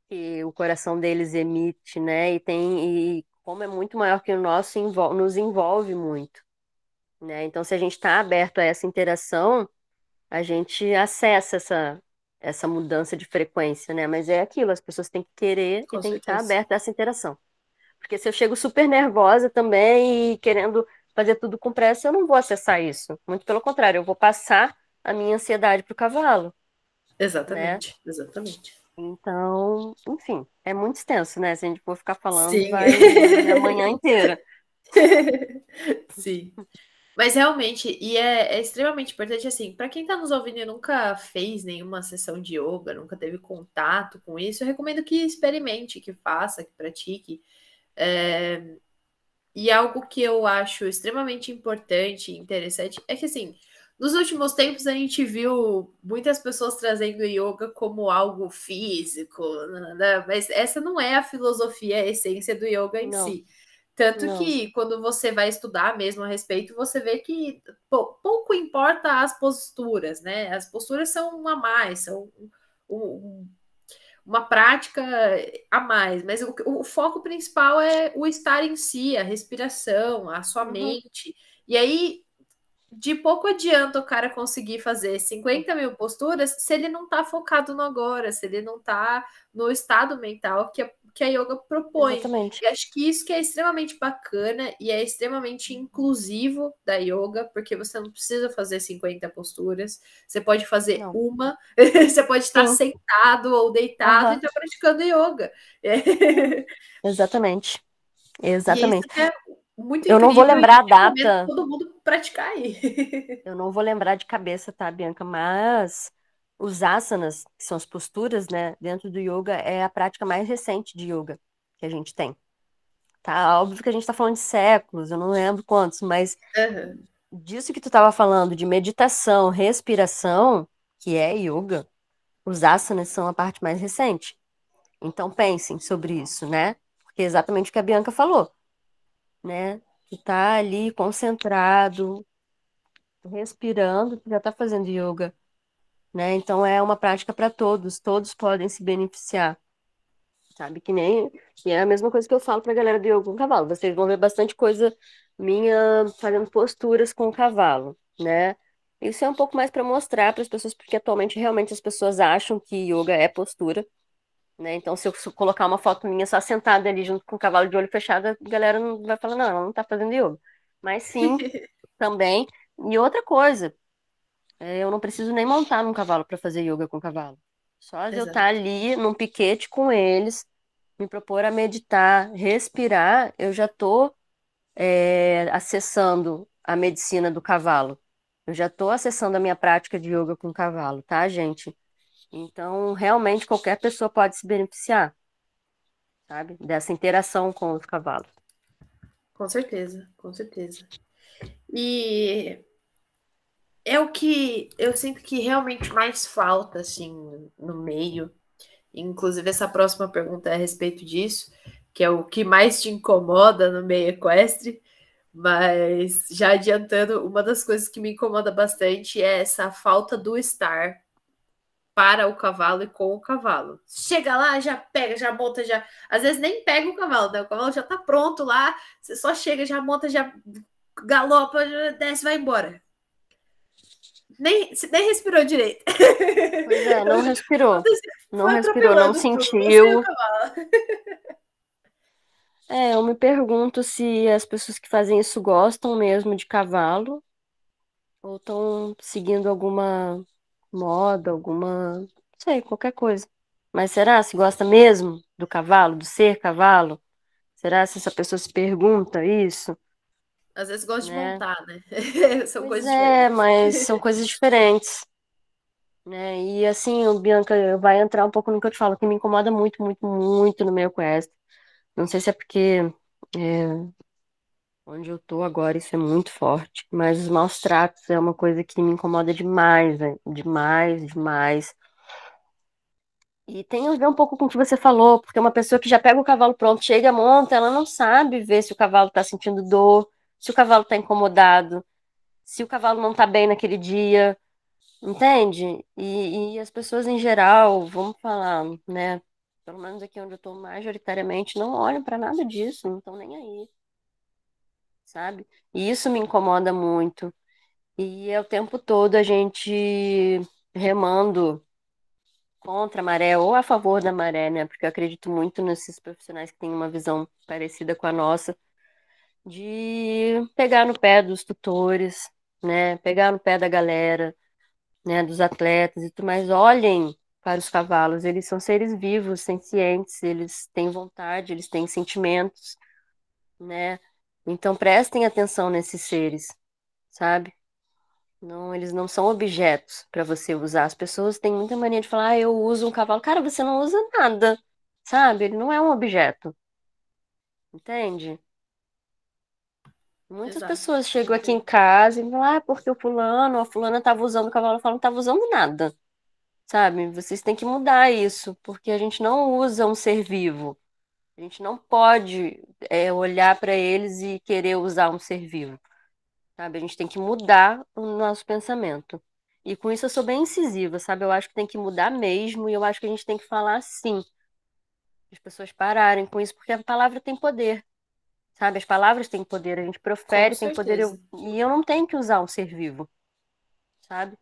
que o coração deles emite, né? E tem e como é muito maior que o nosso, envol- nos envolve muito, né? Então, se a gente está aberto a essa interação, a gente acessa essa essa mudança de frequência, né? Mas é aquilo, as pessoas têm que querer Com e têm que estar certeza. abertas a essa interação. Porque se eu chego super nervosa também e querendo fazer tudo com pressa, eu não vou acessar isso. Muito pelo contrário, eu vou passar a minha ansiedade pro cavalo, né? Exatamente, exatamente. Então, enfim, é muito extenso, né? Se a gente for ficar falando, Sim. vai a manhã inteira. Sim. Mas realmente, e é, é extremamente importante, assim, para quem está nos ouvindo e nunca fez nenhuma sessão de yoga, nunca teve contato com isso, eu recomendo que experimente, que faça, que pratique. É, E algo que eu acho extremamente importante e interessante é que, assim, nos últimos tempos a gente viu muitas pessoas trazendo yoga como algo físico, né? mas essa não é a filosofia, a essência do yoga em Não, si. Tanto não. que quando você vai estudar mesmo a respeito, você vê que pou- pouco importa as posturas, né? As posturas são um a mais, são um- um- uma prática a mais, mas o, o foco principal é o estar em si, a respiração, a sua Uhum. mente. E aí, de pouco adianta o cara conseguir fazer 50 mil posturas se ele não tá focado no agora, se ele não tá no estado mental que é, que a yoga propõe. Exatamente. E acho que isso que é extremamente bacana e é extremamente inclusivo da yoga, porque você não precisa fazer 50 posturas, você pode fazer Não. uma, você pode estar sentado ou deitado Aham. e estar praticando yoga. Exatamente. E Exatamente. é muito Eu não vou lembrar a data. todo mundo praticar aí. Eu não vou lembrar de cabeça, tá, Bianca? Mas os asanas, que são as posturas, né, dentro do yoga, é a prática mais recente de yoga que a gente tem. Tá? Óbvio que a gente tá falando de séculos, eu não lembro quantos, mas Aham. disso que tu estava falando, de meditação, respiração, que é yoga, os asanas são a parte mais recente. Então pensem sobre isso, né? Porque é exatamente o que a Bianca falou, né? Tu tá ali concentrado, respirando, tu já tá fazendo yoga, né? Então é uma prática para todos, todos podem se beneficiar. Sabe que nem e é a mesma coisa que eu falo pra galera do yoga com cavalo. Vocês vão ver bastante coisa minha fazendo posturas com o cavalo, né? Isso é um pouco mais para mostrar para as pessoas, porque atualmente realmente as pessoas acham que yoga é postura, né? Então, se eu colocar uma foto minha só sentada ali junto com o cavalo de olho fechado, a galera não vai falar, não, ela não tá fazendo yoga. Mas sim, também. E outra coisa, eu não preciso nem montar num cavalo para fazer yoga com o cavalo. Só eu estar ali num piquete com eles, me propor a meditar, respirar, eu já estou acessando a medicina do cavalo. Eu já estou acessando a minha prática de yoga com o cavalo, tá, gente? Então, realmente, qualquer pessoa pode se beneficiar, sabe? Dessa interação com os cavalos. Com certeza, com certeza. E é o que eu sinto que realmente mais falta, assim, no meio. Inclusive, essa próxima pergunta é a respeito disso, que é o que mais te incomoda no meio equestre. Mas já adiantando, uma das coisas que me incomoda bastante é essa falta do estar para o cavalo e com o cavalo. Chega lá, já pega, já monta, já. Às vezes nem pega o cavalo, né? O cavalo já tá pronto lá, você só chega, já monta, já galopa, já desce, vai embora. Nem, nem respirou direito. Pois é, não respirou. Não respirou, não sentiu. É, eu me pergunto se as pessoas que fazem isso gostam mesmo de cavalo ou estão seguindo alguma moda, alguma, não sei, qualquer coisa. Mas será se gosta mesmo do cavalo, do ser cavalo? Será se essa pessoa se pergunta isso, Às vezes gosta de né? montar, né? São Pois coisas é, diferentes. mas são coisas diferentes, né? E assim, o Bianca vai entrar um pouco no que eu te falo, que me incomoda muito, muito, muito no meio equestre. Não sei se é porque é, onde eu tô agora isso é muito forte, mas os maus tratos é uma coisa que me incomoda demais, velho. Demais, demais. E tem a ver um pouco com o que você falou, porque uma pessoa que já pega o cavalo pronto, chega, monta, ela não sabe ver se o cavalo tá sentindo dor, se o cavalo tá incomodado, se o cavalo não tá bem naquele dia, entende? E, e as pessoas em geral, vamos falar, né? Pelo menos aqui onde eu tô majoritariamente, não olham pra nada disso, não estão nem aí, sabe? E isso me incomoda muito. E é o tempo todo a gente remando contra a maré ou a favor da maré, né? Porque eu acredito muito nesses profissionais que têm uma visão parecida com a nossa, de pegar no pé dos tutores, né? Pegar no pé da galera, né? Dos atletas e tudo mais. Olhem para os cavalos, eles são seres vivos, sencientes, eles têm vontade, eles têm sentimentos, né? Então prestem atenção nesses seres, sabe? Não, eles não são objetos para você usar. As pessoas têm muita mania de falar, ah, eu uso um cavalo. Cara, você não usa nada, sabe? Ele não é um objeto. Entende? Muitas Exato. pessoas chegam aqui em casa e falam, ah, porque o fulano ou a fulana estava usando o cavalo. Eu falo, não estava usando nada, sabe? Vocês têm que mudar isso, porque a gente não usa um ser vivo. A gente não pode é, olhar para eles e querer usar um ser vivo, sabe? A gente tem que mudar o nosso pensamento. E com isso eu sou bem incisiva, sabe? Eu acho que tem que mudar mesmo e eu acho que a gente tem que falar assim. As pessoas pararem com isso, porque a palavra tem poder, sabe? As palavras têm poder, a gente profere, tem poder. eu-. E eu não tenho que usar um ser vivo, sabe?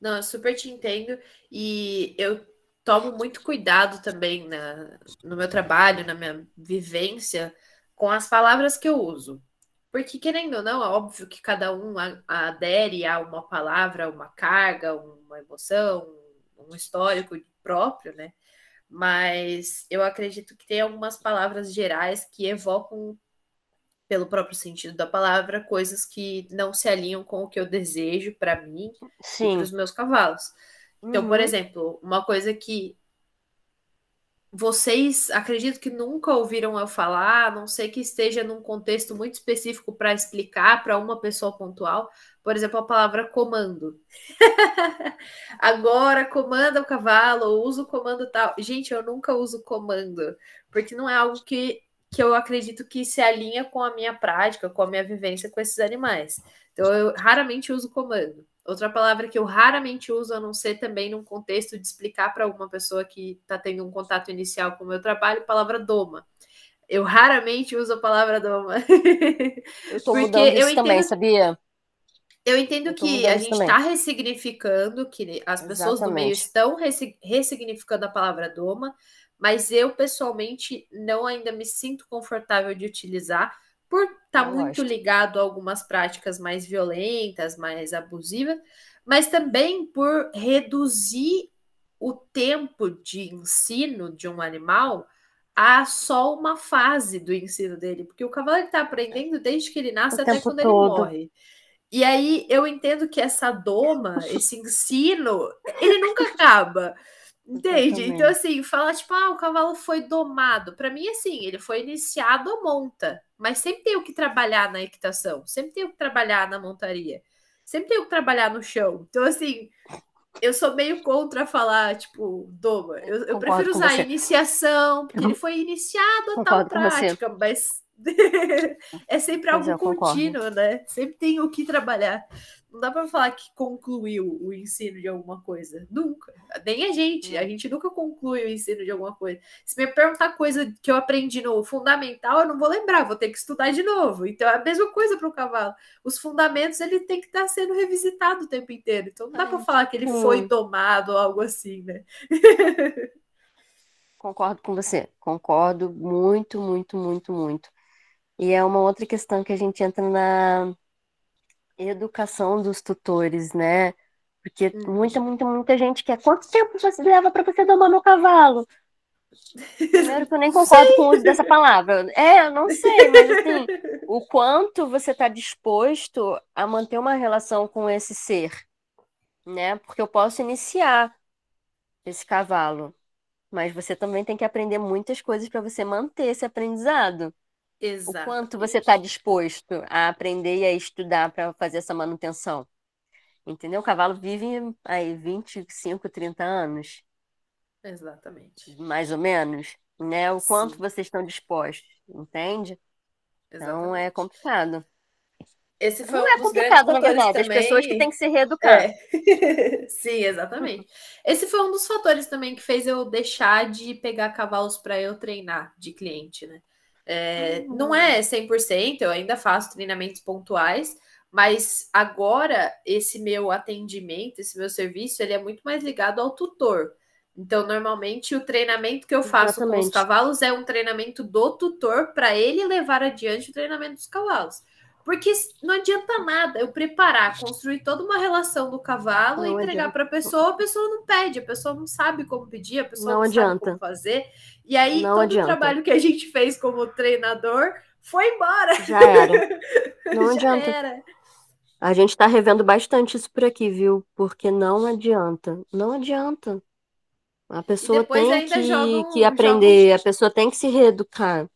Não, eu super te entendo. E eu tomo muito cuidado também na, no meu trabalho, na minha vivência, com as palavras que eu uso. Porque, querendo ou não, é óbvio que cada um adere a uma palavra, uma carga, uma emoção, um histórico próprio, né? Mas eu acredito que tem algumas palavras gerais que evocam, pelo próprio sentido da palavra, coisas que não se alinham com o que eu desejo para mim Sim. e para os meus cavalos. Então, uhum. por exemplo, uma coisa que vocês acredito que nunca ouviram eu falar, não sei que esteja num contexto muito específico para explicar para uma pessoa pontual, por exemplo, a palavra comando. Agora comanda o cavalo, ou usa o comando tal. Gente, eu nunca uso comando, porque não é algo que, que eu acredito que se alinha com a minha prática, com a minha vivência com esses animais. Então, eu raramente uso comando. Outra palavra que eu raramente uso, a não ser também num contexto de explicar para alguma pessoa que está tendo um contato inicial com o meu trabalho, palavra doma. Eu raramente uso a palavra doma. Eu estou mudando isso entendo, também, sabia? Eu entendo eu que a gente está ressignificando, que as pessoas Exatamente. do meio estão ressignificando a palavra doma, mas eu pessoalmente não ainda me sinto confortável de utilizar, por estar tá muito ligado a algumas práticas mais violentas, mais abusivas, mas também por reduzir o tempo de ensino de um animal a só uma fase do ensino dele, porque o cavalo está aprendendo desde que ele nasce o até quando todo. ele morre. E aí eu entendo que essa doma, esse ensino, ele nunca acaba. Entende? Então, assim, falar tipo, ah, o cavalo foi domado. Para mim, assim, ele foi iniciado a monta, mas sempre tem o que trabalhar na equitação, sempre tem o que trabalhar na montaria, sempre tem o que trabalhar no chão. Então, assim, eu sou meio contra falar, tipo, doma. Eu, eu prefiro usar iniciação, porque ele foi iniciado a Concordo tal prática, mas é sempre algo contínuo, né? Sempre tem o que trabalhar. Não dá para falar que concluiu o ensino de alguma coisa. Nunca. Nem a gente. A gente nunca conclui o ensino de alguma coisa. Se me perguntar coisa que eu aprendi no fundamental, eu não vou lembrar, vou ter que estudar de novo. Então é a mesma coisa para o cavalo. Os fundamentos ele tem que estar tá sendo revisitado o tempo inteiro. Então não dá para falar que ele foi domado ou algo assim, né? Concordo com você. Concordo muito, muito, muito, muito. E é uma outra questão que a gente entra na educação dos tutores, né? Porque uhum. muita, muita, muita gente quer. Quanto tempo você leva para você domar meu cavalo? Primeiro que eu nem concordo com o uso dessa palavra. É, eu não sei, mas assim, o quanto você está disposto a manter uma relação com esse ser, né? Porque eu posso iniciar esse cavalo, mas você também tem que aprender muitas coisas para você manter esse aprendizado. Exato. O quanto você está disposto a aprender e a estudar para fazer essa manutenção. Entendeu? O cavalo vive aí 25, 30 anos. Exatamente. Mais ou menos. Né? O Sim. quanto vocês estão dispostos, entende? Exatamente. Então é complicado. Esse foi Não um é complicado, na verdade. Também... As pessoas que têm que se reeducar. É. Sim, exatamente. Esse foi um dos fatores também que fez eu deixar de pegar cavalos para eu treinar de cliente, né? É, uhum. Não é 100%, eu ainda faço treinamentos pontuais, mas agora esse meu atendimento, esse meu serviço, ele é muito mais ligado ao tutor. Então, normalmente, o treinamento que eu faço Exatamente. com os cavalos é um treinamento do tutor para ele levar adiante o treinamento dos cavalos. Porque não adianta nada eu preparar, construir toda uma relação do cavalo e entregar para a pessoa, a pessoa não pede, a pessoa não sabe como pedir, a pessoa não, não sabe como fazer. E aí, não todo adianta. o trabalho que a gente fez como treinador foi embora. Já era. Não adianta. Era. A gente está revendo bastante isso por aqui, viu? Porque não adianta. Não adianta. A pessoa tem que, jogam, que aprender, jogam... a pessoa tem que se reeducar.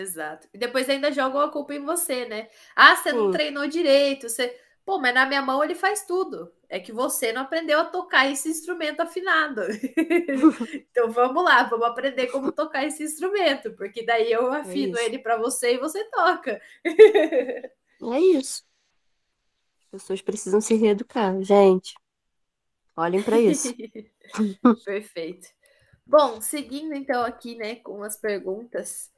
Exato. E depois ainda jogam a culpa em você, né? Ah, você não treinou direito, você. Pô, mas na minha mão ele faz tudo. É que você não aprendeu a tocar esse instrumento afinado. então vamos lá, vamos aprender como tocar esse instrumento, porque daí eu é afino é ele para você e você toca. é isso. As pessoas precisam se reeducar, gente. Olhem para isso. Perfeito. Bom, seguindo então aqui, né, com as perguntas.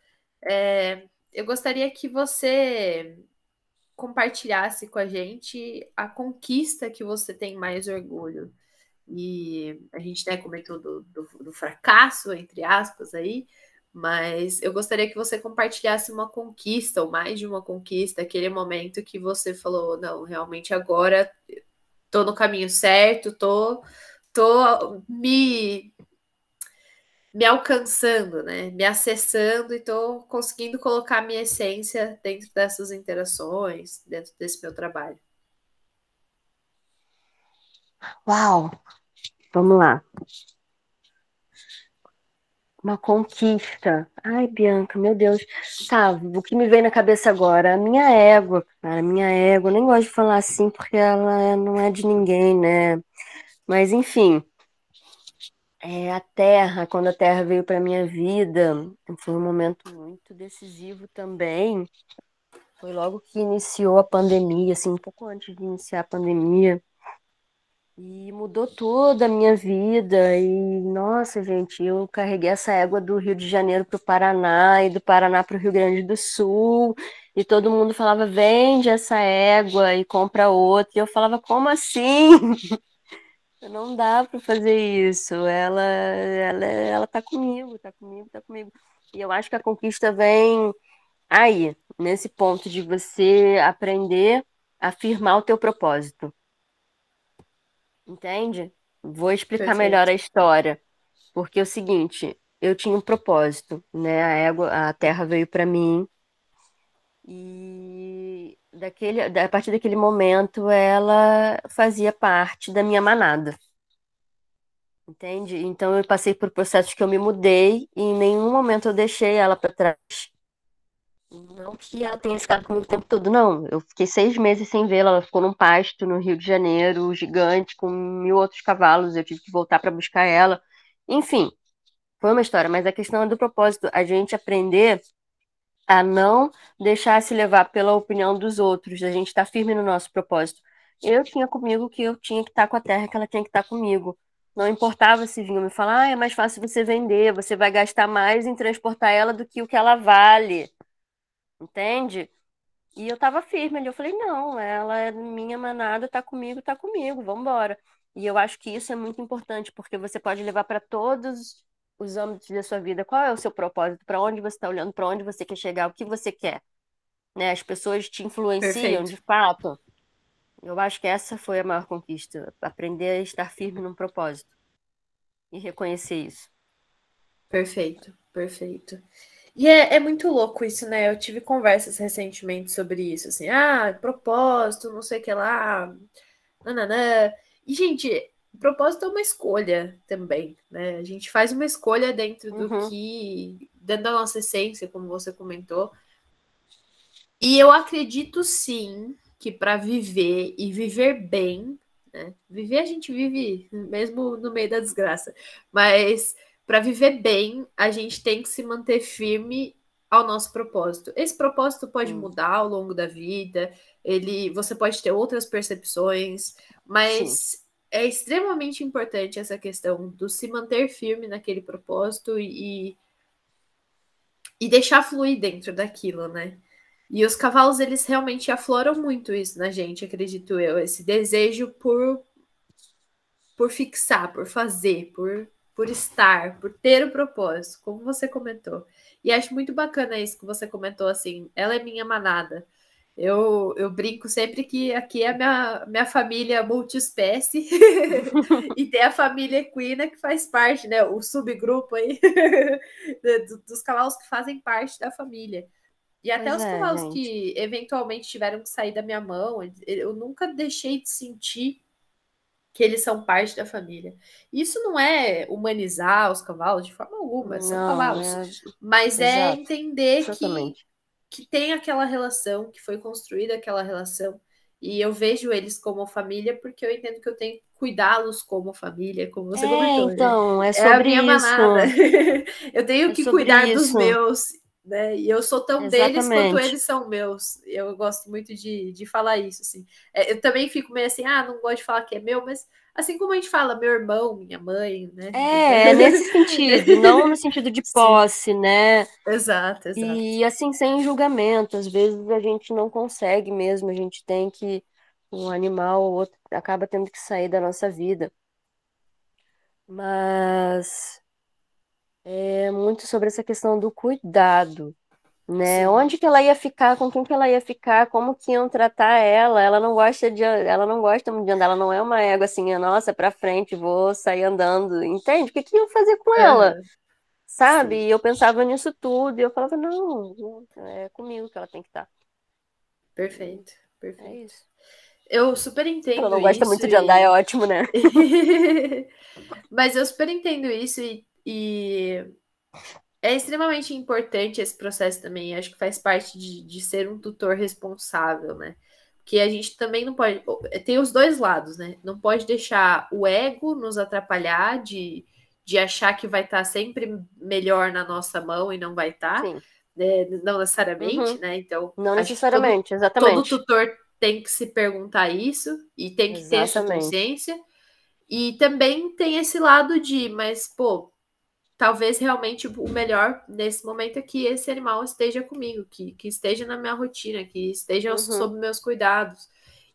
É, eu gostaria que você compartilhasse com a gente a conquista que você tem mais orgulho. E a gente né, comentou do, do, do fracasso, entre aspas, aí, mas eu gostaria que você compartilhasse uma conquista, ou mais de uma conquista, aquele momento que você falou, não, realmente agora tô no caminho certo, tô, tô me, me alcançando, né? Me acessando e tô conseguindo colocar minha essência dentro dessas interações, dentro desse meu trabalho. Uau! Vamos lá. Uma conquista. Ai, Bianca, meu Deus. Tá, o que me vem na cabeça agora? A minha égua, cara, a minha égua. Eu nem gosto de falar assim porque ela não é de ninguém, né? Mas, enfim. É, a Terra, quando a Terra veio para minha vida, foi um momento muito decisivo também. Foi logo que iniciou a pandemia, assim, um pouco antes de iniciar a pandemia. E mudou toda a minha vida. E, nossa, gente, eu carreguei essa égua do Rio de Janeiro para o Paraná e do Paraná para o Rio Grande do Sul. E todo mundo falava: vende essa égua e compra outra. E eu falava: como assim? Não dá para fazer isso. Ela, ela, ela tá comigo, tá comigo, tá comigo. E eu acho que a conquista vem aí, nesse ponto de você aprender a firmar o teu propósito. Entende? Vou explicar Perfeito. melhor a história. Porque é o seguinte, eu tinha um propósito, né? A égua, a terra veio para mim e daquele, a partir daquele momento ela fazia parte da minha manada. Entende? Então eu passei por processos que eu me mudei e em nenhum momento eu deixei ela para trás. Não que ela tenha ficado comigo o tempo todo, não. Eu fiquei seis meses sem vê-la. Ela ficou num pasto no Rio de Janeiro, gigante, com mil outros cavalos. Eu tive que voltar para buscar ela. Enfim, foi uma história. Mas a questão é do propósito. A gente aprender a não deixar se levar pela opinião dos outros. A gente estar tá firme no nosso propósito. Eu tinha comigo que eu tinha que estar tá com a terra, que ela tinha que estar tá comigo. Não importava se vinham me falar, ah, é mais fácil você vender, você vai gastar mais em transportar ela do que o que ela vale entende? E eu tava firme ali, eu falei, não, ela é minha manada, tá comigo, tá comigo, vamos embora. E eu acho que isso é muito importante, porque você pode levar para todos os âmbitos da sua vida. Qual é o seu propósito? Para onde você está olhando? Para onde você quer chegar? O que você quer? Né? As pessoas te influenciam Perfeito. de fato. Eu acho que essa foi a maior conquista, aprender a estar firme num propósito e reconhecer isso. Perfeito, perfeito. E é, é muito louco isso, né? Eu tive conversas recentemente sobre isso, assim, ah, propósito, não sei o que lá, nananã. E, gente, propósito é uma escolha também, né? A gente faz uma escolha dentro do uhum. que, dentro da nossa essência, como você comentou. E eu acredito sim que para viver e viver bem, né? Viver a gente vive mesmo no meio da desgraça, mas para viver bem, a gente tem que se manter firme ao nosso propósito. Esse propósito pode hum. mudar ao longo da vida, ele, você pode ter outras percepções, mas Sim. É extremamente importante essa questão do se manter firme naquele propósito e, e deixar fluir dentro daquilo, né? E os cavalos, eles realmente afloram muito isso na gente, acredito eu, esse desejo por por fixar, por fazer, por por estar, por ter o propósito, como você comentou. E acho muito bacana isso que você comentou, assim, ela é minha manada. Eu, eu brinco sempre que aqui é minha, minha família multiespécie e tem a família equina que faz parte, né? O subgrupo aí dos cavalos que fazem parte da família. E até pois os é, cavalos gente. que eventualmente tiveram que sair da minha mão, eu nunca deixei de sentir que eles são parte da família. Isso não é humanizar os cavalos de forma alguma, são não, cavalos. É... Mas é Exato. é entender que, que tem aquela relação, que foi construída aquela relação. E eu vejo eles como família porque eu entendo que eu tenho que cuidá-los como família, como você é, comentou. Né? Então, né? é sobre é a minha isso. manada. eu tenho é que cuidar isso. dos meus né? E eu sou tão Exatamente. deles quanto eles são meus. Eu gosto muito de, de falar isso, assim. É, eu também fico meio assim, ah, não gosto de falar que é meu, mas assim como a gente fala meu irmão, minha mãe, né? É, é nesse sentido, não no sentido de posse, Sim. né? Exato, exato. E assim, sem julgamento, às vezes a gente não consegue mesmo, a gente tem que um animal ou outro acaba tendo que sair da nossa vida. mas é muito sobre essa questão do cuidado, né? Sim. Onde que ela ia ficar, com quem que ela ia ficar, como que iam tratar ela? Ela não gosta de, ela não gosta muito de andar, ela não é uma égua assim, nossa, pra frente, vou sair andando, entende? O que que iam fazer com ela? Aham, Sabe? sim. E eu pensava nisso tudo, e eu falava, não, é comigo que ela tem que estar. Perfeito, É perfeito. isso. Eu super Ela entendo não gosta muito de andar, é e. ótimo, né? Mas eu super entendo isso e, e é extremamente importante esse processo também. Acho que faz parte de, de ser um tutor responsável, né? Que a gente também não pode. Tem os dois lados, né? Não pode deixar o ego nos atrapalhar de, de achar que vai estar sempre melhor na nossa mão e não vai estar, né? não necessariamente, Uhum. né? Então, Não todo, necessariamente, todo exatamente. tutor tem que se perguntar isso e tem que ter essa Exatamente. consciência. E também tem esse lado de, mas, pô, talvez realmente o melhor nesse momento é que esse animal esteja comigo, que, que esteja na minha rotina, que esteja Uhum. sob meus cuidados.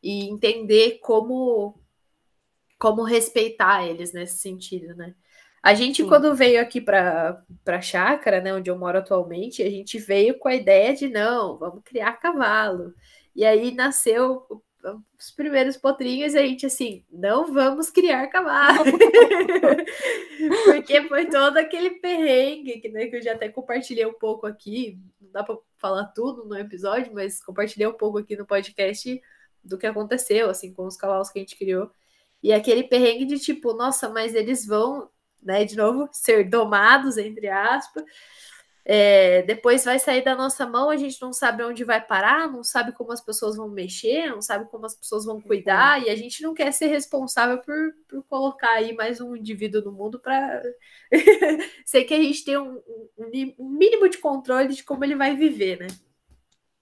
E entender como, como respeitar eles nesse sentido, né? A gente, Sim. quando veio aqui para a chácara, né, onde eu moro atualmente, a gente veio com a ideia de não, vamos criar cavalo. E aí nasceu os primeiros potrinhos e a gente assim, não vamos criar cavalo. Porque foi todo aquele perrengue que, né, que eu já até compartilhei um pouco aqui. Não dá para falar tudo no episódio, mas compartilhei um pouco aqui no podcast do que aconteceu, assim, com os cavalos que a gente criou. E aquele perrengue de tipo, nossa, mas eles vão, né, de novo, ser domados, entre aspas. É, depois vai sair da nossa mão, a gente não sabe onde vai parar, não sabe como as pessoas vão mexer, não sabe como as pessoas vão cuidar, e a gente não quer ser responsável por, por colocar aí mais um indivíduo no mundo para. Sei que a gente tem um, um, um, mínimo de controle de como ele vai viver, né?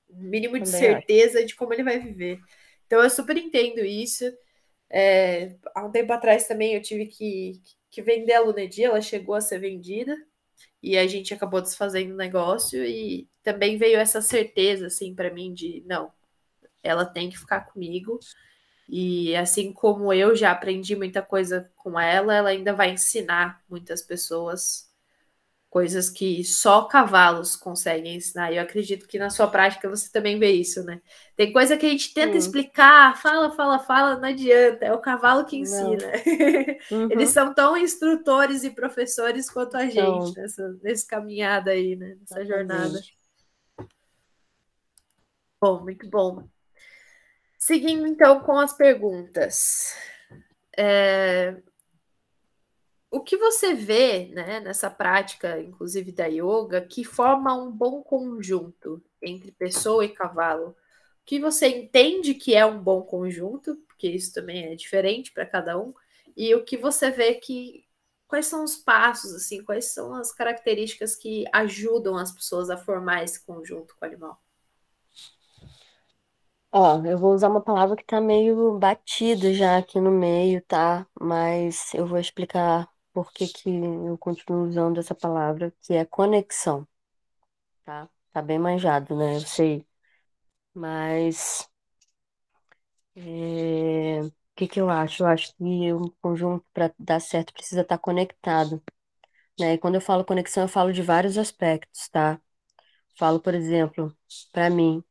Um mínimo de certeza de como ele vai viver. Então eu super entendo isso. É, há um tempo atrás também eu tive que, que vender a Lunedia, ela chegou a ser vendida e a gente acabou desfazendo o negócio e também veio essa certeza assim para mim de não, ela tem que ficar comigo. E assim como eu já aprendi muita coisa com ela, ela ainda vai ensinar muitas pessoas coisas que só cavalos conseguem ensinar. E eu acredito que na sua prática você também vê isso, né? Tem coisa que a gente tenta Sim. explicar, fala, fala, fala, não adianta, é o cavalo que ensina. Uhum. Eles são tão instrutores e professores quanto a gente Então, nessa, nessa caminhada aí, né? Nessa jornada. Bom, muito bom. Seguindo então com as perguntas. É, O que você vê né, nessa prática, inclusive da yoga, que forma um bom conjunto entre pessoa e cavalo? O que você entende que é um bom conjunto, porque isso também é diferente para cada um, e o que você vê que. Quais são os passos, assim, quais são as características que ajudam as pessoas a formar esse conjunto com o animal? Ó, eu vou usar uma palavra que tá meio batida já aqui no meio, tá? Mas eu vou explicar por que que eu continuo usando essa palavra, que é conexão, tá? Tá bem manjado, né? Eu sei. Mas é, o que que eu acho? Eu acho que um conjunto para dar certo precisa estar conectado, né? E quando eu falo conexão, eu falo de vários aspectos, tá? Falo, por exemplo, para mim,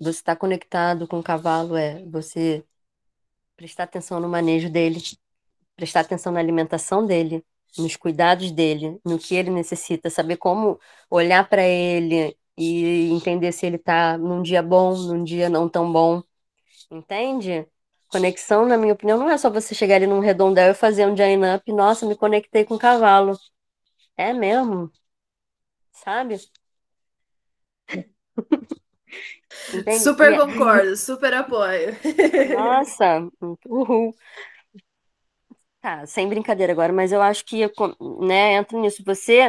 você estar conectado com o cavalo é você prestar atenção no manejo dele, prestar atenção na alimentação dele, nos cuidados dele, no que ele necessita, saber como olhar para ele e entender se ele tá num dia bom, num dia não tão bom, entende? Conexão, na minha opinião, não é só você chegar ali num redondel e fazer um join up, nossa, me conectei com o cavalo. É mesmo, sabe? Super E- concordo, super apoio. Nossa, uhul. Tá, sem brincadeira agora, mas eu acho que, né, entra nisso. Você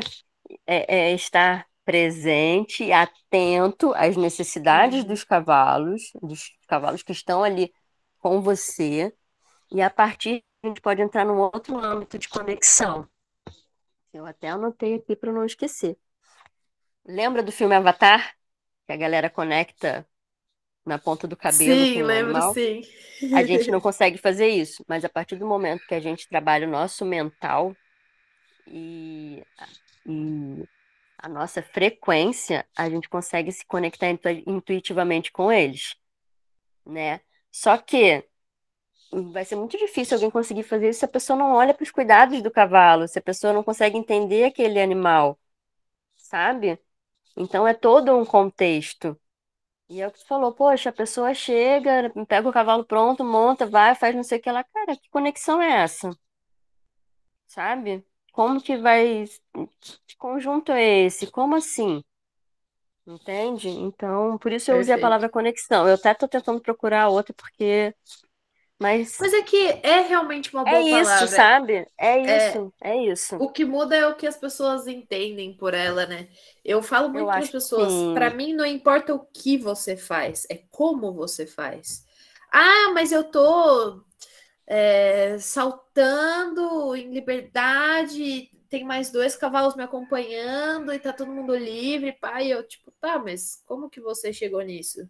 é, é estar presente, atento às necessidades Uhum. dos cavalos, dos cavalos que estão ali com você, e a partir a gente pode entrar num outro âmbito de conexão. Eu até anotei aqui para não esquecer. Lembra do filme Avatar? Que a galera conecta na ponta do cabelo sim, o lembro, animal. sim. A gente não consegue fazer isso, mas a partir do momento que a gente trabalha o nosso mental e, e a nossa frequência, a gente consegue se conectar intuitivamente com eles, né? Só que vai ser muito difícil alguém conseguir fazer isso se a pessoa não olha para os cuidados do cavalo, se a pessoa não consegue entender aquele animal, sabe? Então é todo um contexto. E é o que tu falou, poxa, a pessoa chega, pega o cavalo pronto, monta, vai, faz não sei o que lá. Cara, que conexão é essa? Sabe? Como que vai. Que conjunto é esse? Como assim? Entende? Então, por isso eu usei a Perfeito. palavra conexão. Eu até tô tentando procurar outra, porque. Mas Mas é que é realmente uma é boa isso, palavra. sabe? É isso, é isso. O que muda é o que as pessoas entendem por ela, né? Eu falo muito para as pessoas, para mim não importa o que você faz, é como você faz. Ah, mas eu tô é, saltando em liberdade, tem mais dois cavalos me acompanhando e tá todo mundo livre, pai. Eu, tipo, tá, mas como que você chegou nisso?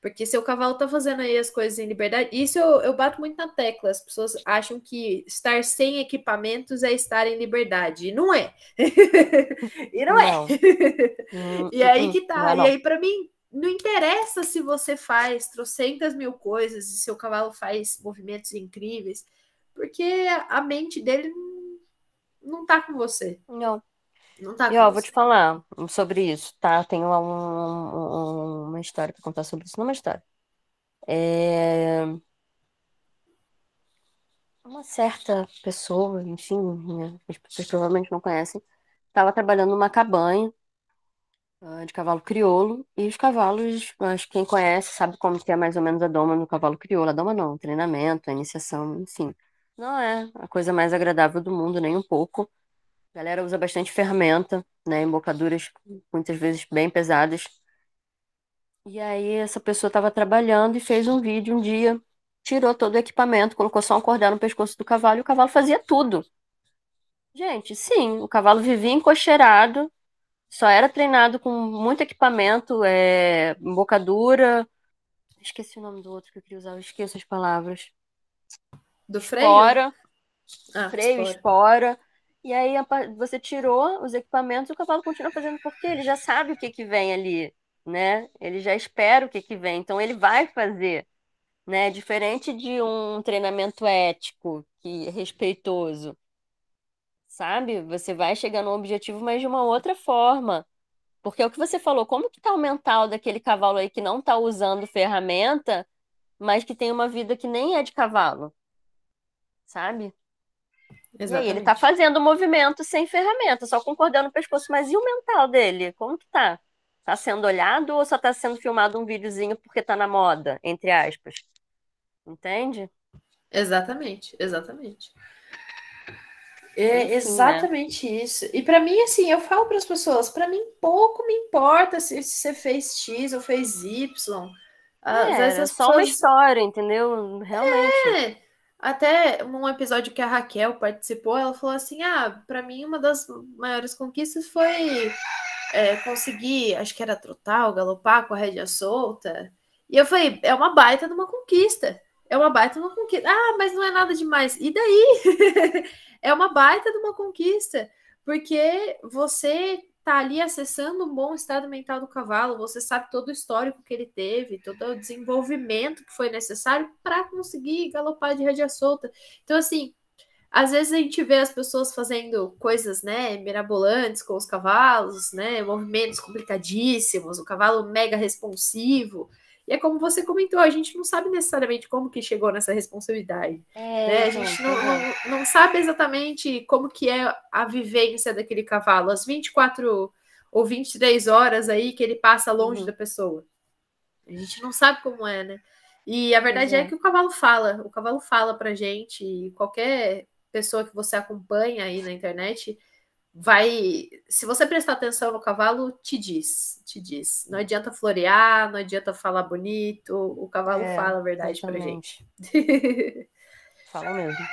Porque seu cavalo tá fazendo aí as coisas em liberdade. Isso eu, eu bato muito na tecla. As pessoas acham que estar sem equipamentos é estar em liberdade. E não é. e não, Não. é. Hum, e aí que tá. Não, não. E aí, para mim, não interessa se você faz trocentas mil coisas e seu cavalo faz movimentos incríveis, porque a mente dele não, não tá com você. Não. Não tá E ó, vou te falar sobre isso, tá? Tenho um- um- uma história pra contar sobre isso, não uma história. É... Uma certa pessoa, enfim, né, as pessoas provavelmente não conhecem, estava trabalhando numa cabanha ah, de cavalo crioulo, e os cavalos, acho que quem conhece sabe como que é mais ou menos a doma no cavalo crioulo. A doma não, o treinamento, a iniciação, enfim. Não é a coisa mais agradável do mundo, nem um pouco. A galera usa bastante ferramenta, né? Embocaduras muitas vezes bem pesadas. E aí essa pessoa estava trabalhando e fez um vídeo um dia, tirou todo o equipamento, colocou só um cordel no pescoço do cavalo e o cavalo fazia tudo. Gente, sim, o cavalo vivia encocheirado, só era treinado com muito equipamento, é, embocadura. Esqueci o nome do outro que eu queria usar, eu esqueço as palavras. Do freio? Espora, Ah, freio, espora. espora. E aí você tirou os equipamentos e o cavalo continua fazendo porque ele já sabe o que que vem ali, né? Ele já espera o que que vem, então ele vai fazer, né? Diferente de um treinamento ético, que respeitoso, sabe? Você vai chegar no objetivo, mas de uma outra forma. Porque é o que você falou, como que tá o mental daquele cavalo aí que não tá usando ferramenta, mas que tem uma vida que nem é de cavalo, sabe? E aí, ele tá Exatamente. fazendo o movimento sem ferramenta, só com o pescoço. Mas e o mental dele? Como que tá? Tá sendo olhado ou só tá sendo filmado um videozinho porque tá na moda, entre aspas? Entende? Exatamente, exatamente. Enfim, É né? exatamente isso. E para mim, assim, eu falo para as pessoas, para mim pouco me importa se, se você fez X ou fez Y. Às É, vezes as só uma pessoas história, entendeu? Realmente. É, até num episódio que a Raquel participou, ela falou assim: Ah, para mim, uma das maiores conquistas foi é, conseguir, acho que era trotar galopar com a rédea solta. E eu falei: É uma baita de uma conquista. É uma baita de uma conquista. Ah, mas não é nada demais. E daí? é uma baita de uma conquista, porque você tá ali acessando um bom estado mental do cavalo, você sabe todo o histórico que ele teve, todo o desenvolvimento que foi necessário para conseguir galopar de rédea solta. Então, assim, às vezes a gente vê as pessoas fazendo coisas, né, mirabolantes com os cavalos, né, movimentos complicadíssimos, o cavalo mega responsivo. E é como você comentou, a gente não sabe necessariamente como que chegou nessa responsabilidade. né? É, A gente não, é. não, não sabe exatamente como que é a vivência daquele cavalo, as 24 ou 23 horas aí que ele passa longe Uhum. da pessoa. A gente não sabe como é, né? E a verdade é. é. que o cavalo fala, o cavalo fala pra gente, e qualquer pessoa que você acompanha aí na internet vai, se você prestar atenção no cavalo, te diz, te diz. Não adianta florear, não adianta falar bonito, o cavalo É, fala a verdade pra exatamente. gente. Fala mesmo.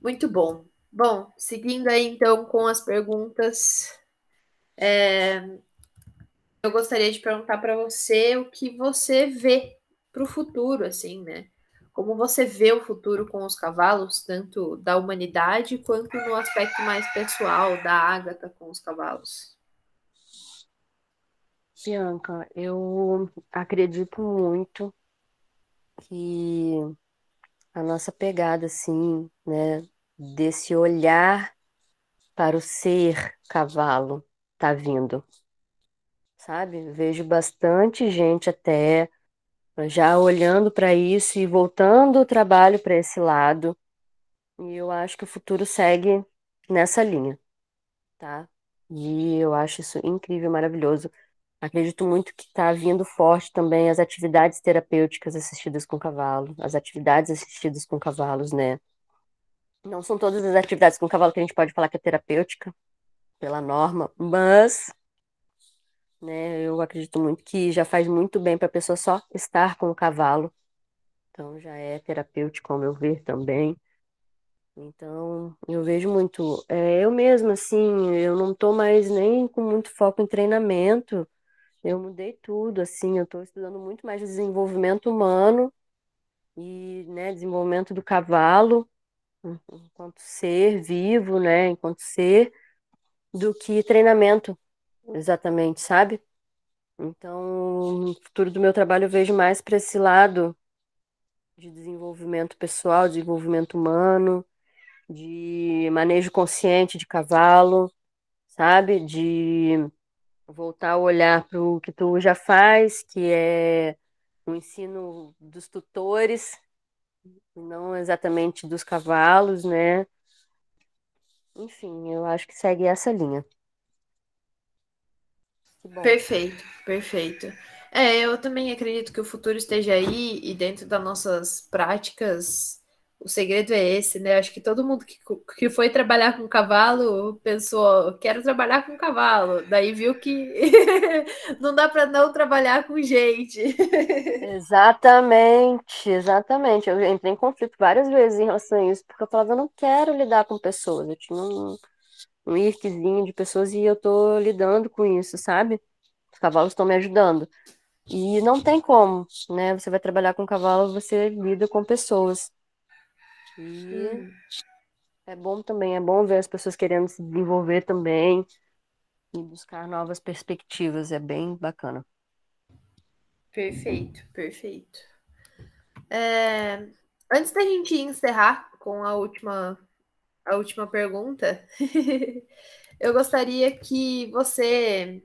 Muito bom. Bom, seguindo aí então com as perguntas. é, eu gostaria de perguntar para você o que você vê para o futuro, assim, né? Como você vê o futuro com os cavalos, tanto da humanidade quanto no aspecto mais pessoal da Ágata com os cavalos? Bianca, eu acredito muito que a nossa pegada, assim, né, desse olhar para o ser cavalo tá vindo, sabe? Vejo bastante gente até já olhando para isso e voltando o trabalho para esse lado. E eu acho que o futuro segue nessa linha, tá? E eu acho isso incrível, maravilhoso. Acredito muito que está vindo forte também as atividades terapêuticas assistidas com cavalo, as atividades assistidas com cavalos, né? Não são todas as atividades com cavalo que a gente pode falar que é terapêutica, pela norma, mas né, eu acredito muito que já faz muito bem para a pessoa só estar com o cavalo. Então já é terapêutico, ao meu ver, também. Então, eu vejo muito. É, eu mesma, assim, eu não estou mais nem com muito foco em treinamento. Eu mudei tudo, assim, eu estou estudando muito mais desenvolvimento humano e, né, desenvolvimento do cavalo enquanto ser vivo, né, enquanto ser, do que treinamento, exatamente, sabe? Então, no futuro do meu trabalho eu vejo mais para esse lado de desenvolvimento pessoal, desenvolvimento humano, de manejo consciente de cavalo, sabe? De voltar a olhar para o que tu já faz, que é o ensino dos tutores, não exatamente dos cavalos, né? Enfim, eu acho que segue essa linha. Perfeito, perfeito. É, eu também acredito que o futuro esteja aí e dentro das nossas práticas, o segredo é esse, né? Acho que todo mundo que, que foi trabalhar com cavalo pensou, quero trabalhar com cavalo. Daí viu que não dá para não trabalhar com gente. Exatamente, exatamente. Eu entrei em conflito várias vezes em relação a isso, porque eu falava, eu não quero lidar com pessoas. Eu tinha um, um irquezinho de pessoas e eu tô lidando com isso, sabe? Os cavalos estão me ajudando. E não tem como, né? Você vai trabalhar com cavalo, você lida com pessoas. E hum. é bom também, é bom ver as pessoas querendo se desenvolver também e buscar novas perspectivas, é bem bacana. Perfeito, perfeito. É, antes da gente encerrar com a última a última pergunta, eu gostaria que você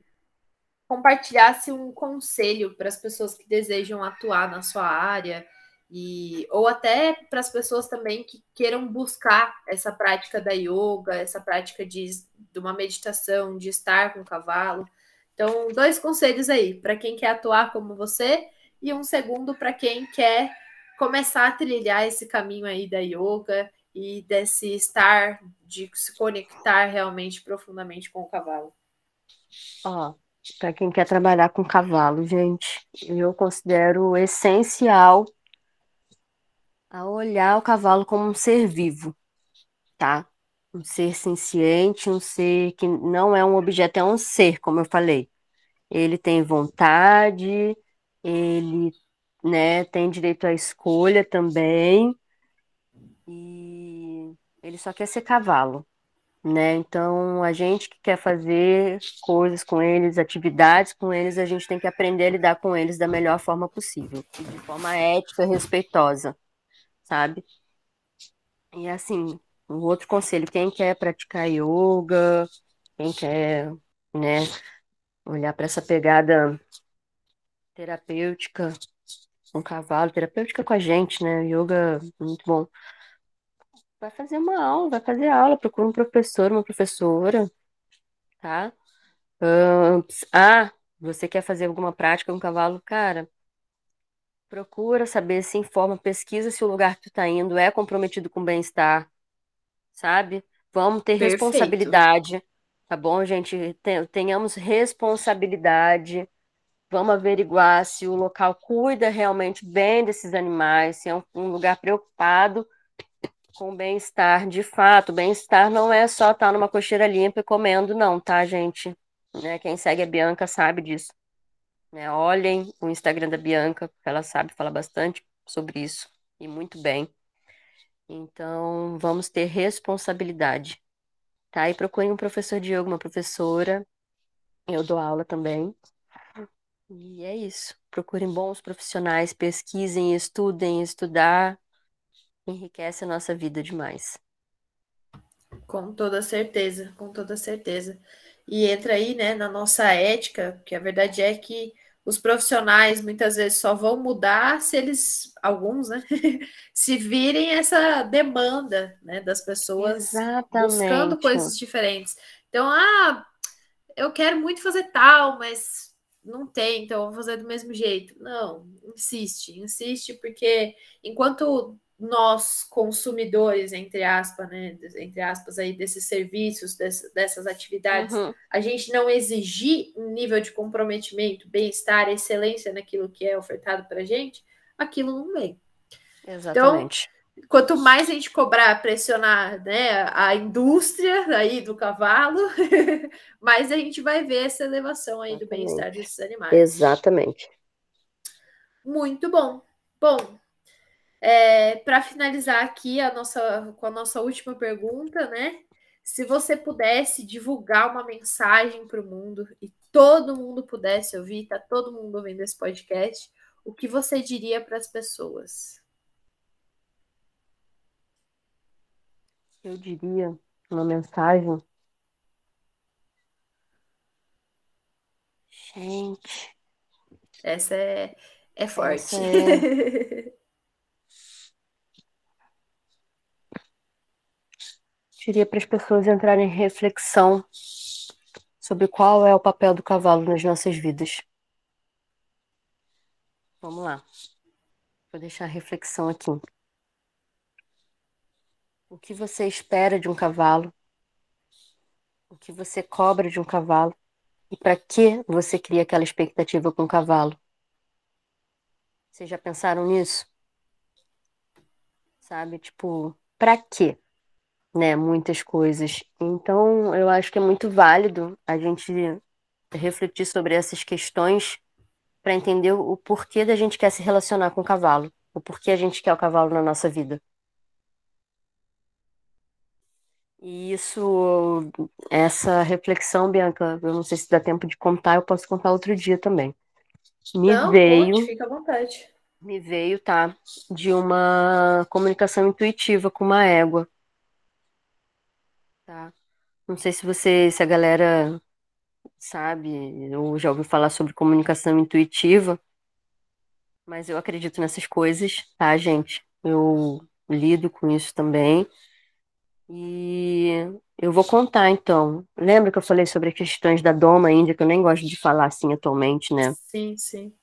compartilhasse um conselho para as pessoas que desejam atuar na sua área e ou até para as pessoas também que queiram buscar essa prática da yoga, essa prática de, de uma meditação, de estar com o cavalo. Então, dois conselhos aí para quem quer atuar como você e um segundo para quem quer começar a trilhar esse caminho aí da yoga e desse estar, de se conectar realmente profundamente com o cavalo? Ó, para quem quer trabalhar com cavalo, gente, eu considero essencial a olhar o cavalo como um ser vivo, tá? Um ser senciente, um ser que não é um objeto, é um ser, como eu falei. Ele tem vontade, ele, né, tem direito à escolha também e ele só quer ser cavalo, né? Então, a gente que quer fazer coisas com eles, atividades com eles, a gente tem que aprender a lidar com eles da melhor forma possível, de forma ética e respeitosa, sabe? E assim, um outro conselho, quem quer praticar yoga, quem quer, né, olhar para essa pegada terapêutica um cavalo, terapêutica com a gente, né? Yoga muito bom vai fazer uma aula, vai fazer aula, procura um professor, uma professora, tá? ah, você quer fazer alguma prática com um cavalo, cara? Procura saber, se informa, pesquisa se o lugar que tu tá indo é comprometido com bem-estar, sabe? Vamos ter Perfeito. responsabilidade, tá bom, gente? Tenhamos responsabilidade. Vamos averiguar se o local cuida realmente bem desses animais, se é um lugar preocupado com bem-estar, de fato. Bem-estar não é só estar numa cocheira limpa e comendo, não, tá, gente? Né? Quem segue a Bianca sabe disso. né? Olhem o Instagram da Bianca, ela sabe falar bastante sobre isso e muito bem. Então, vamos ter responsabilidade, tá? E procurem um professor yoga, uma professora. Eu dou aula também. E é isso. Procurem bons profissionais, pesquisem, estudem, estudar enriquece a nossa vida demais. Com toda certeza, com toda certeza. E entra aí, né, na nossa ética, que a verdade é que os profissionais muitas vezes só vão mudar se eles, alguns, né, se virem essa demanda, né, das pessoas Exatamente. buscando coisas diferentes. Então, ah, eu quero muito fazer tal, mas não tem, então eu vou fazer do mesmo jeito. Não, insiste, insiste, porque enquanto nós consumidores entre aspas, né, entre aspas aí desses serviços, dessas, dessas atividades, uhum. a gente não exigir um nível de comprometimento, bem-estar, excelência naquilo que é ofertado para a gente, aquilo não vem. Exatamente. Então, quanto mais a gente cobrar, pressionar, né, a indústria aí do cavalo, mais a gente vai ver essa elevação aí Exatamente. do bem-estar desses animais. Exatamente. Muito bom. Bom, é, para finalizar aqui a nossa, com a nossa última pergunta, né? Se você pudesse divulgar uma mensagem para o mundo e todo mundo pudesse ouvir, tá todo mundo ouvindo esse podcast, o que você diria para as pessoas? Eu diria uma mensagem. Gente. Essa é, é forte. Essa é... diria para as pessoas entrarem em reflexão sobre qual é o papel do cavalo nas nossas vidas. Vamos lá. Vou deixar a reflexão aqui. O que você espera de um cavalo? O que você cobra de um cavalo? E para que você cria aquela expectativa com o cavalo? Vocês já pensaram nisso? Sabe, tipo, para quê? Né, muitas coisas. Então, eu acho que é muito válido a gente refletir sobre essas questões para entender o porquê da gente quer se relacionar com o cavalo, o porquê a gente quer o cavalo na nossa vida. E isso, essa reflexão, Bianca, eu não sei se dá tempo de contar, eu posso contar outro dia também. Me não, veio, pode, fica à vontade. Me veio, tá, de uma comunicação intuitiva com uma égua. Tá. Não sei se você, se a galera sabe ou já ouviu falar sobre comunicação intuitiva, mas eu acredito nessas coisas, tá, gente? Eu lido com isso também. E eu vou contar então. Lembra que eu falei sobre as questões da Doma Índia, que eu nem gosto de falar assim atualmente, né? Sim, sim.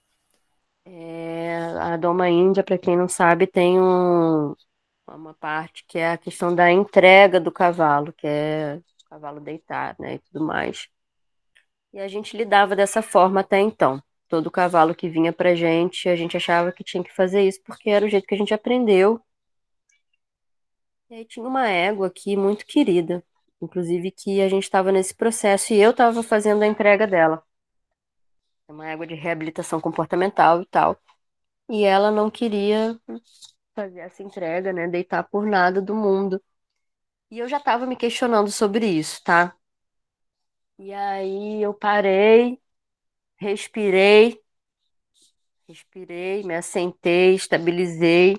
É, a Doma Índia, para quem não sabe, tem um, uma parte que é a questão da entrega do cavalo, que é o cavalo deitar, né, e tudo mais. E a gente lidava dessa forma até então. Todo cavalo que vinha pra gente, a gente achava que tinha que fazer isso porque era o jeito que a gente aprendeu. E aí tinha uma égua aqui muito querida, inclusive que a gente estava nesse processo e eu estava fazendo a entrega dela. É uma égua de reabilitação comportamental e tal. E ela não queria fazer essa entrega, né? Deitar por nada do mundo. E eu já estava me questionando sobre isso, tá? E aí eu parei, respirei, respirei, me assentei, estabilizei,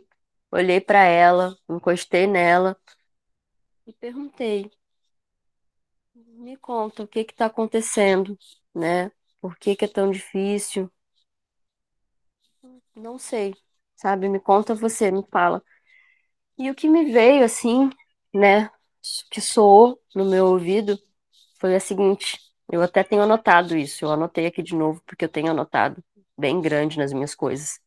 olhei para ela, encostei nela e perguntei: "Me conta, o que está acontecendo, né? Por que que é tão difícil?" Não sei sabe? Me conta você, me fala. E o que me veio assim, né, que soou no meu ouvido foi a seguinte: eu até tenho anotado isso, eu anotei aqui de novo porque eu tenho anotado bem grande nas minhas coisas.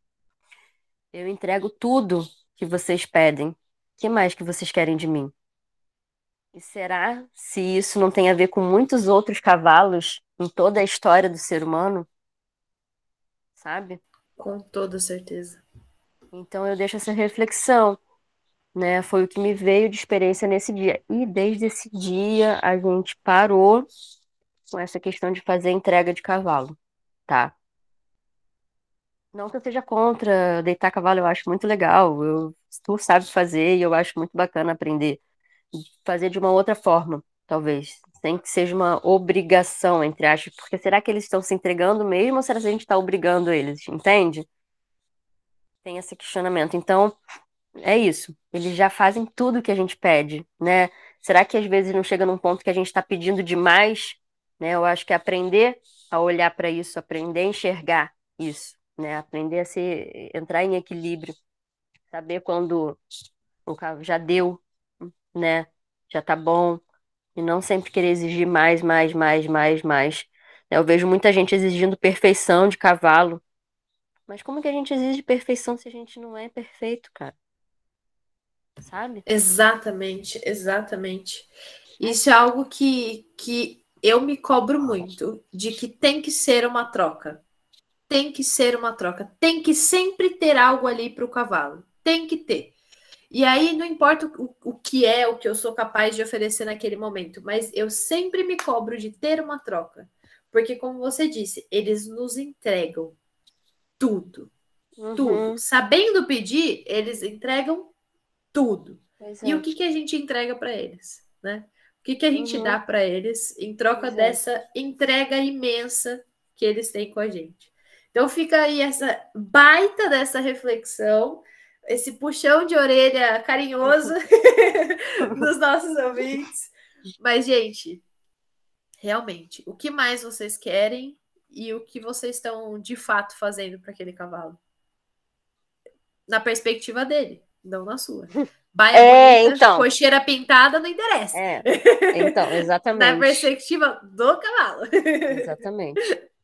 Eu entrego tudo que vocês pedem. Que mais que vocês querem de mim? E será se isso não tem a ver com muitos outros cavalos em toda a história do ser humano? Sabe? Com toda certeza. Então eu deixo essa reflexão, né? Foi o que me veio de experiência nesse dia. E desde esse dia a gente parou com essa questão de fazer entrega de cavalo, tá? Não que eu seja contra deitar cavalo, eu acho muito legal. Eu, tu sabe fazer e eu acho muito bacana aprender. Fazer de uma outra forma, talvez. Sem que seja uma obrigação, entre aspas. Porque será que eles estão se entregando mesmo ou será que a gente está obrigando eles? Entende? Tem esse questionamento. Então, é isso. Eles já fazem tudo que a gente pede, né? Será que às vezes não chega num ponto que a gente está pedindo demais? Né? Eu acho que aprender a olhar para isso, aprender a enxergar isso, né? Aprender a se entrar em equilíbrio, saber quando o carro já deu, né? Já tá bom e não sempre querer exigir mais, mais, mais, mais, mais. Eu vejo muita gente exigindo perfeição de cavalo, mas como que a gente exige perfeição se a gente não é perfeito, cara? Sabe? Exatamente, exatamente. Isso é algo que, que eu me cobro muito, de que tem que ser uma troca. Tem que ser uma troca. Tem que sempre ter algo ali para o cavalo. Tem que ter. E aí não importa o, o que é, o que eu sou capaz de oferecer naquele momento, mas eu sempre me cobro de ter uma troca. Porque, como você disse, eles nos entregam tudo. Uhum. Tudo. Sabendo pedir, eles entregam tudo. E o que, que a gente entrega para eles, né? O que, que a gente uhum. dá para eles em troca pois é. dessa é. entrega imensa que eles têm com a gente? Então fica aí essa baita dessa reflexão, esse puxão de orelha carinhoso dos nossos ouvintes. Mas, gente, realmente, o que mais vocês querem e o que vocês estão de fato fazendo para aquele cavalo? Na perspectiva dele, não na sua. Baia é, bonita, então. cocheira pintada, não interessa. É, então, exatamente. na perspectiva do cavalo. Exatamente.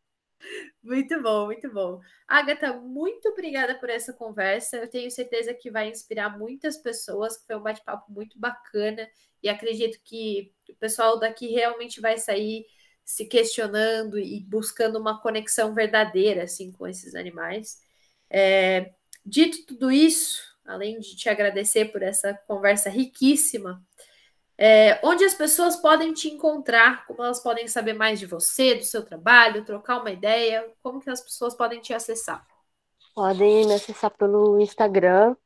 Muito bom, muito bom. Agatha, muito obrigada por essa conversa. Eu tenho certeza que vai inspirar muitas pessoas, que foi um bate-papo muito bacana e acredito que o pessoal daqui realmente vai sair se questionando e buscando uma conexão verdadeira assim com esses animais. É, dito tudo isso, além de te agradecer por essa conversa riquíssima, é, onde as pessoas podem te encontrar, como elas podem saber mais de você, do seu trabalho, trocar uma ideia, como que as pessoas podem te acessar? Podem me acessar pelo Instagram,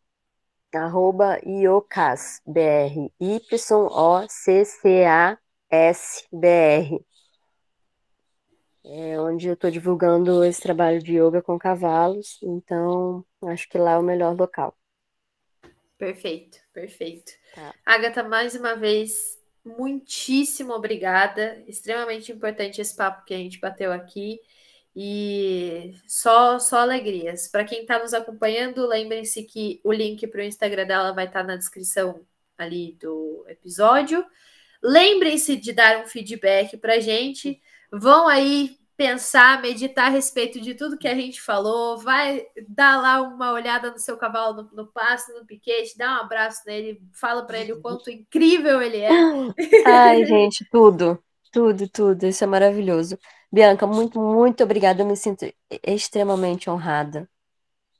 arroba iocasbr, Y-O-C-C-A-S-B-R. É onde eu estou divulgando esse trabalho de yoga com cavalos, então acho que lá é o melhor local. Perfeito, perfeito. Tá. Agatha, mais uma vez, muitíssimo obrigada. Extremamente importante esse papo que a gente bateu aqui. E só, só alegrias. Para quem está nos acompanhando, lembrem-se que o link para o Instagram dela vai estar tá na descrição ali do episódio. Lembrem-se de dar um feedback para a gente. Vão aí pensar, meditar a respeito de tudo que a gente falou, vai dar lá uma olhada no seu cavalo no, no passo, no piquete, dá um abraço nele, fala para ele o quanto incrível ele é. Ai, gente, tudo, tudo, tudo, isso é maravilhoso. Bianca, muito, muito obrigada, eu me sinto extremamente honrada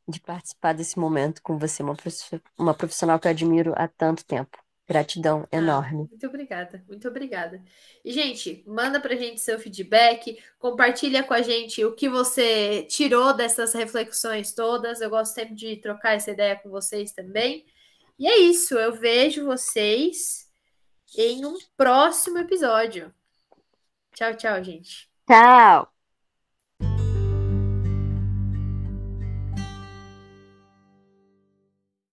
de participar desse momento com você, uma profissional que eu admiro há tanto tempo. Gratidão ah, enorme. Muito obrigada, muito obrigada. E, gente, manda pra gente seu feedback, compartilha com a gente o que você tirou dessas reflexões todas. Eu gosto sempre de trocar essa ideia com vocês também. E é isso, eu vejo vocês em um próximo episódio. Tchau, tchau, gente. Tchau.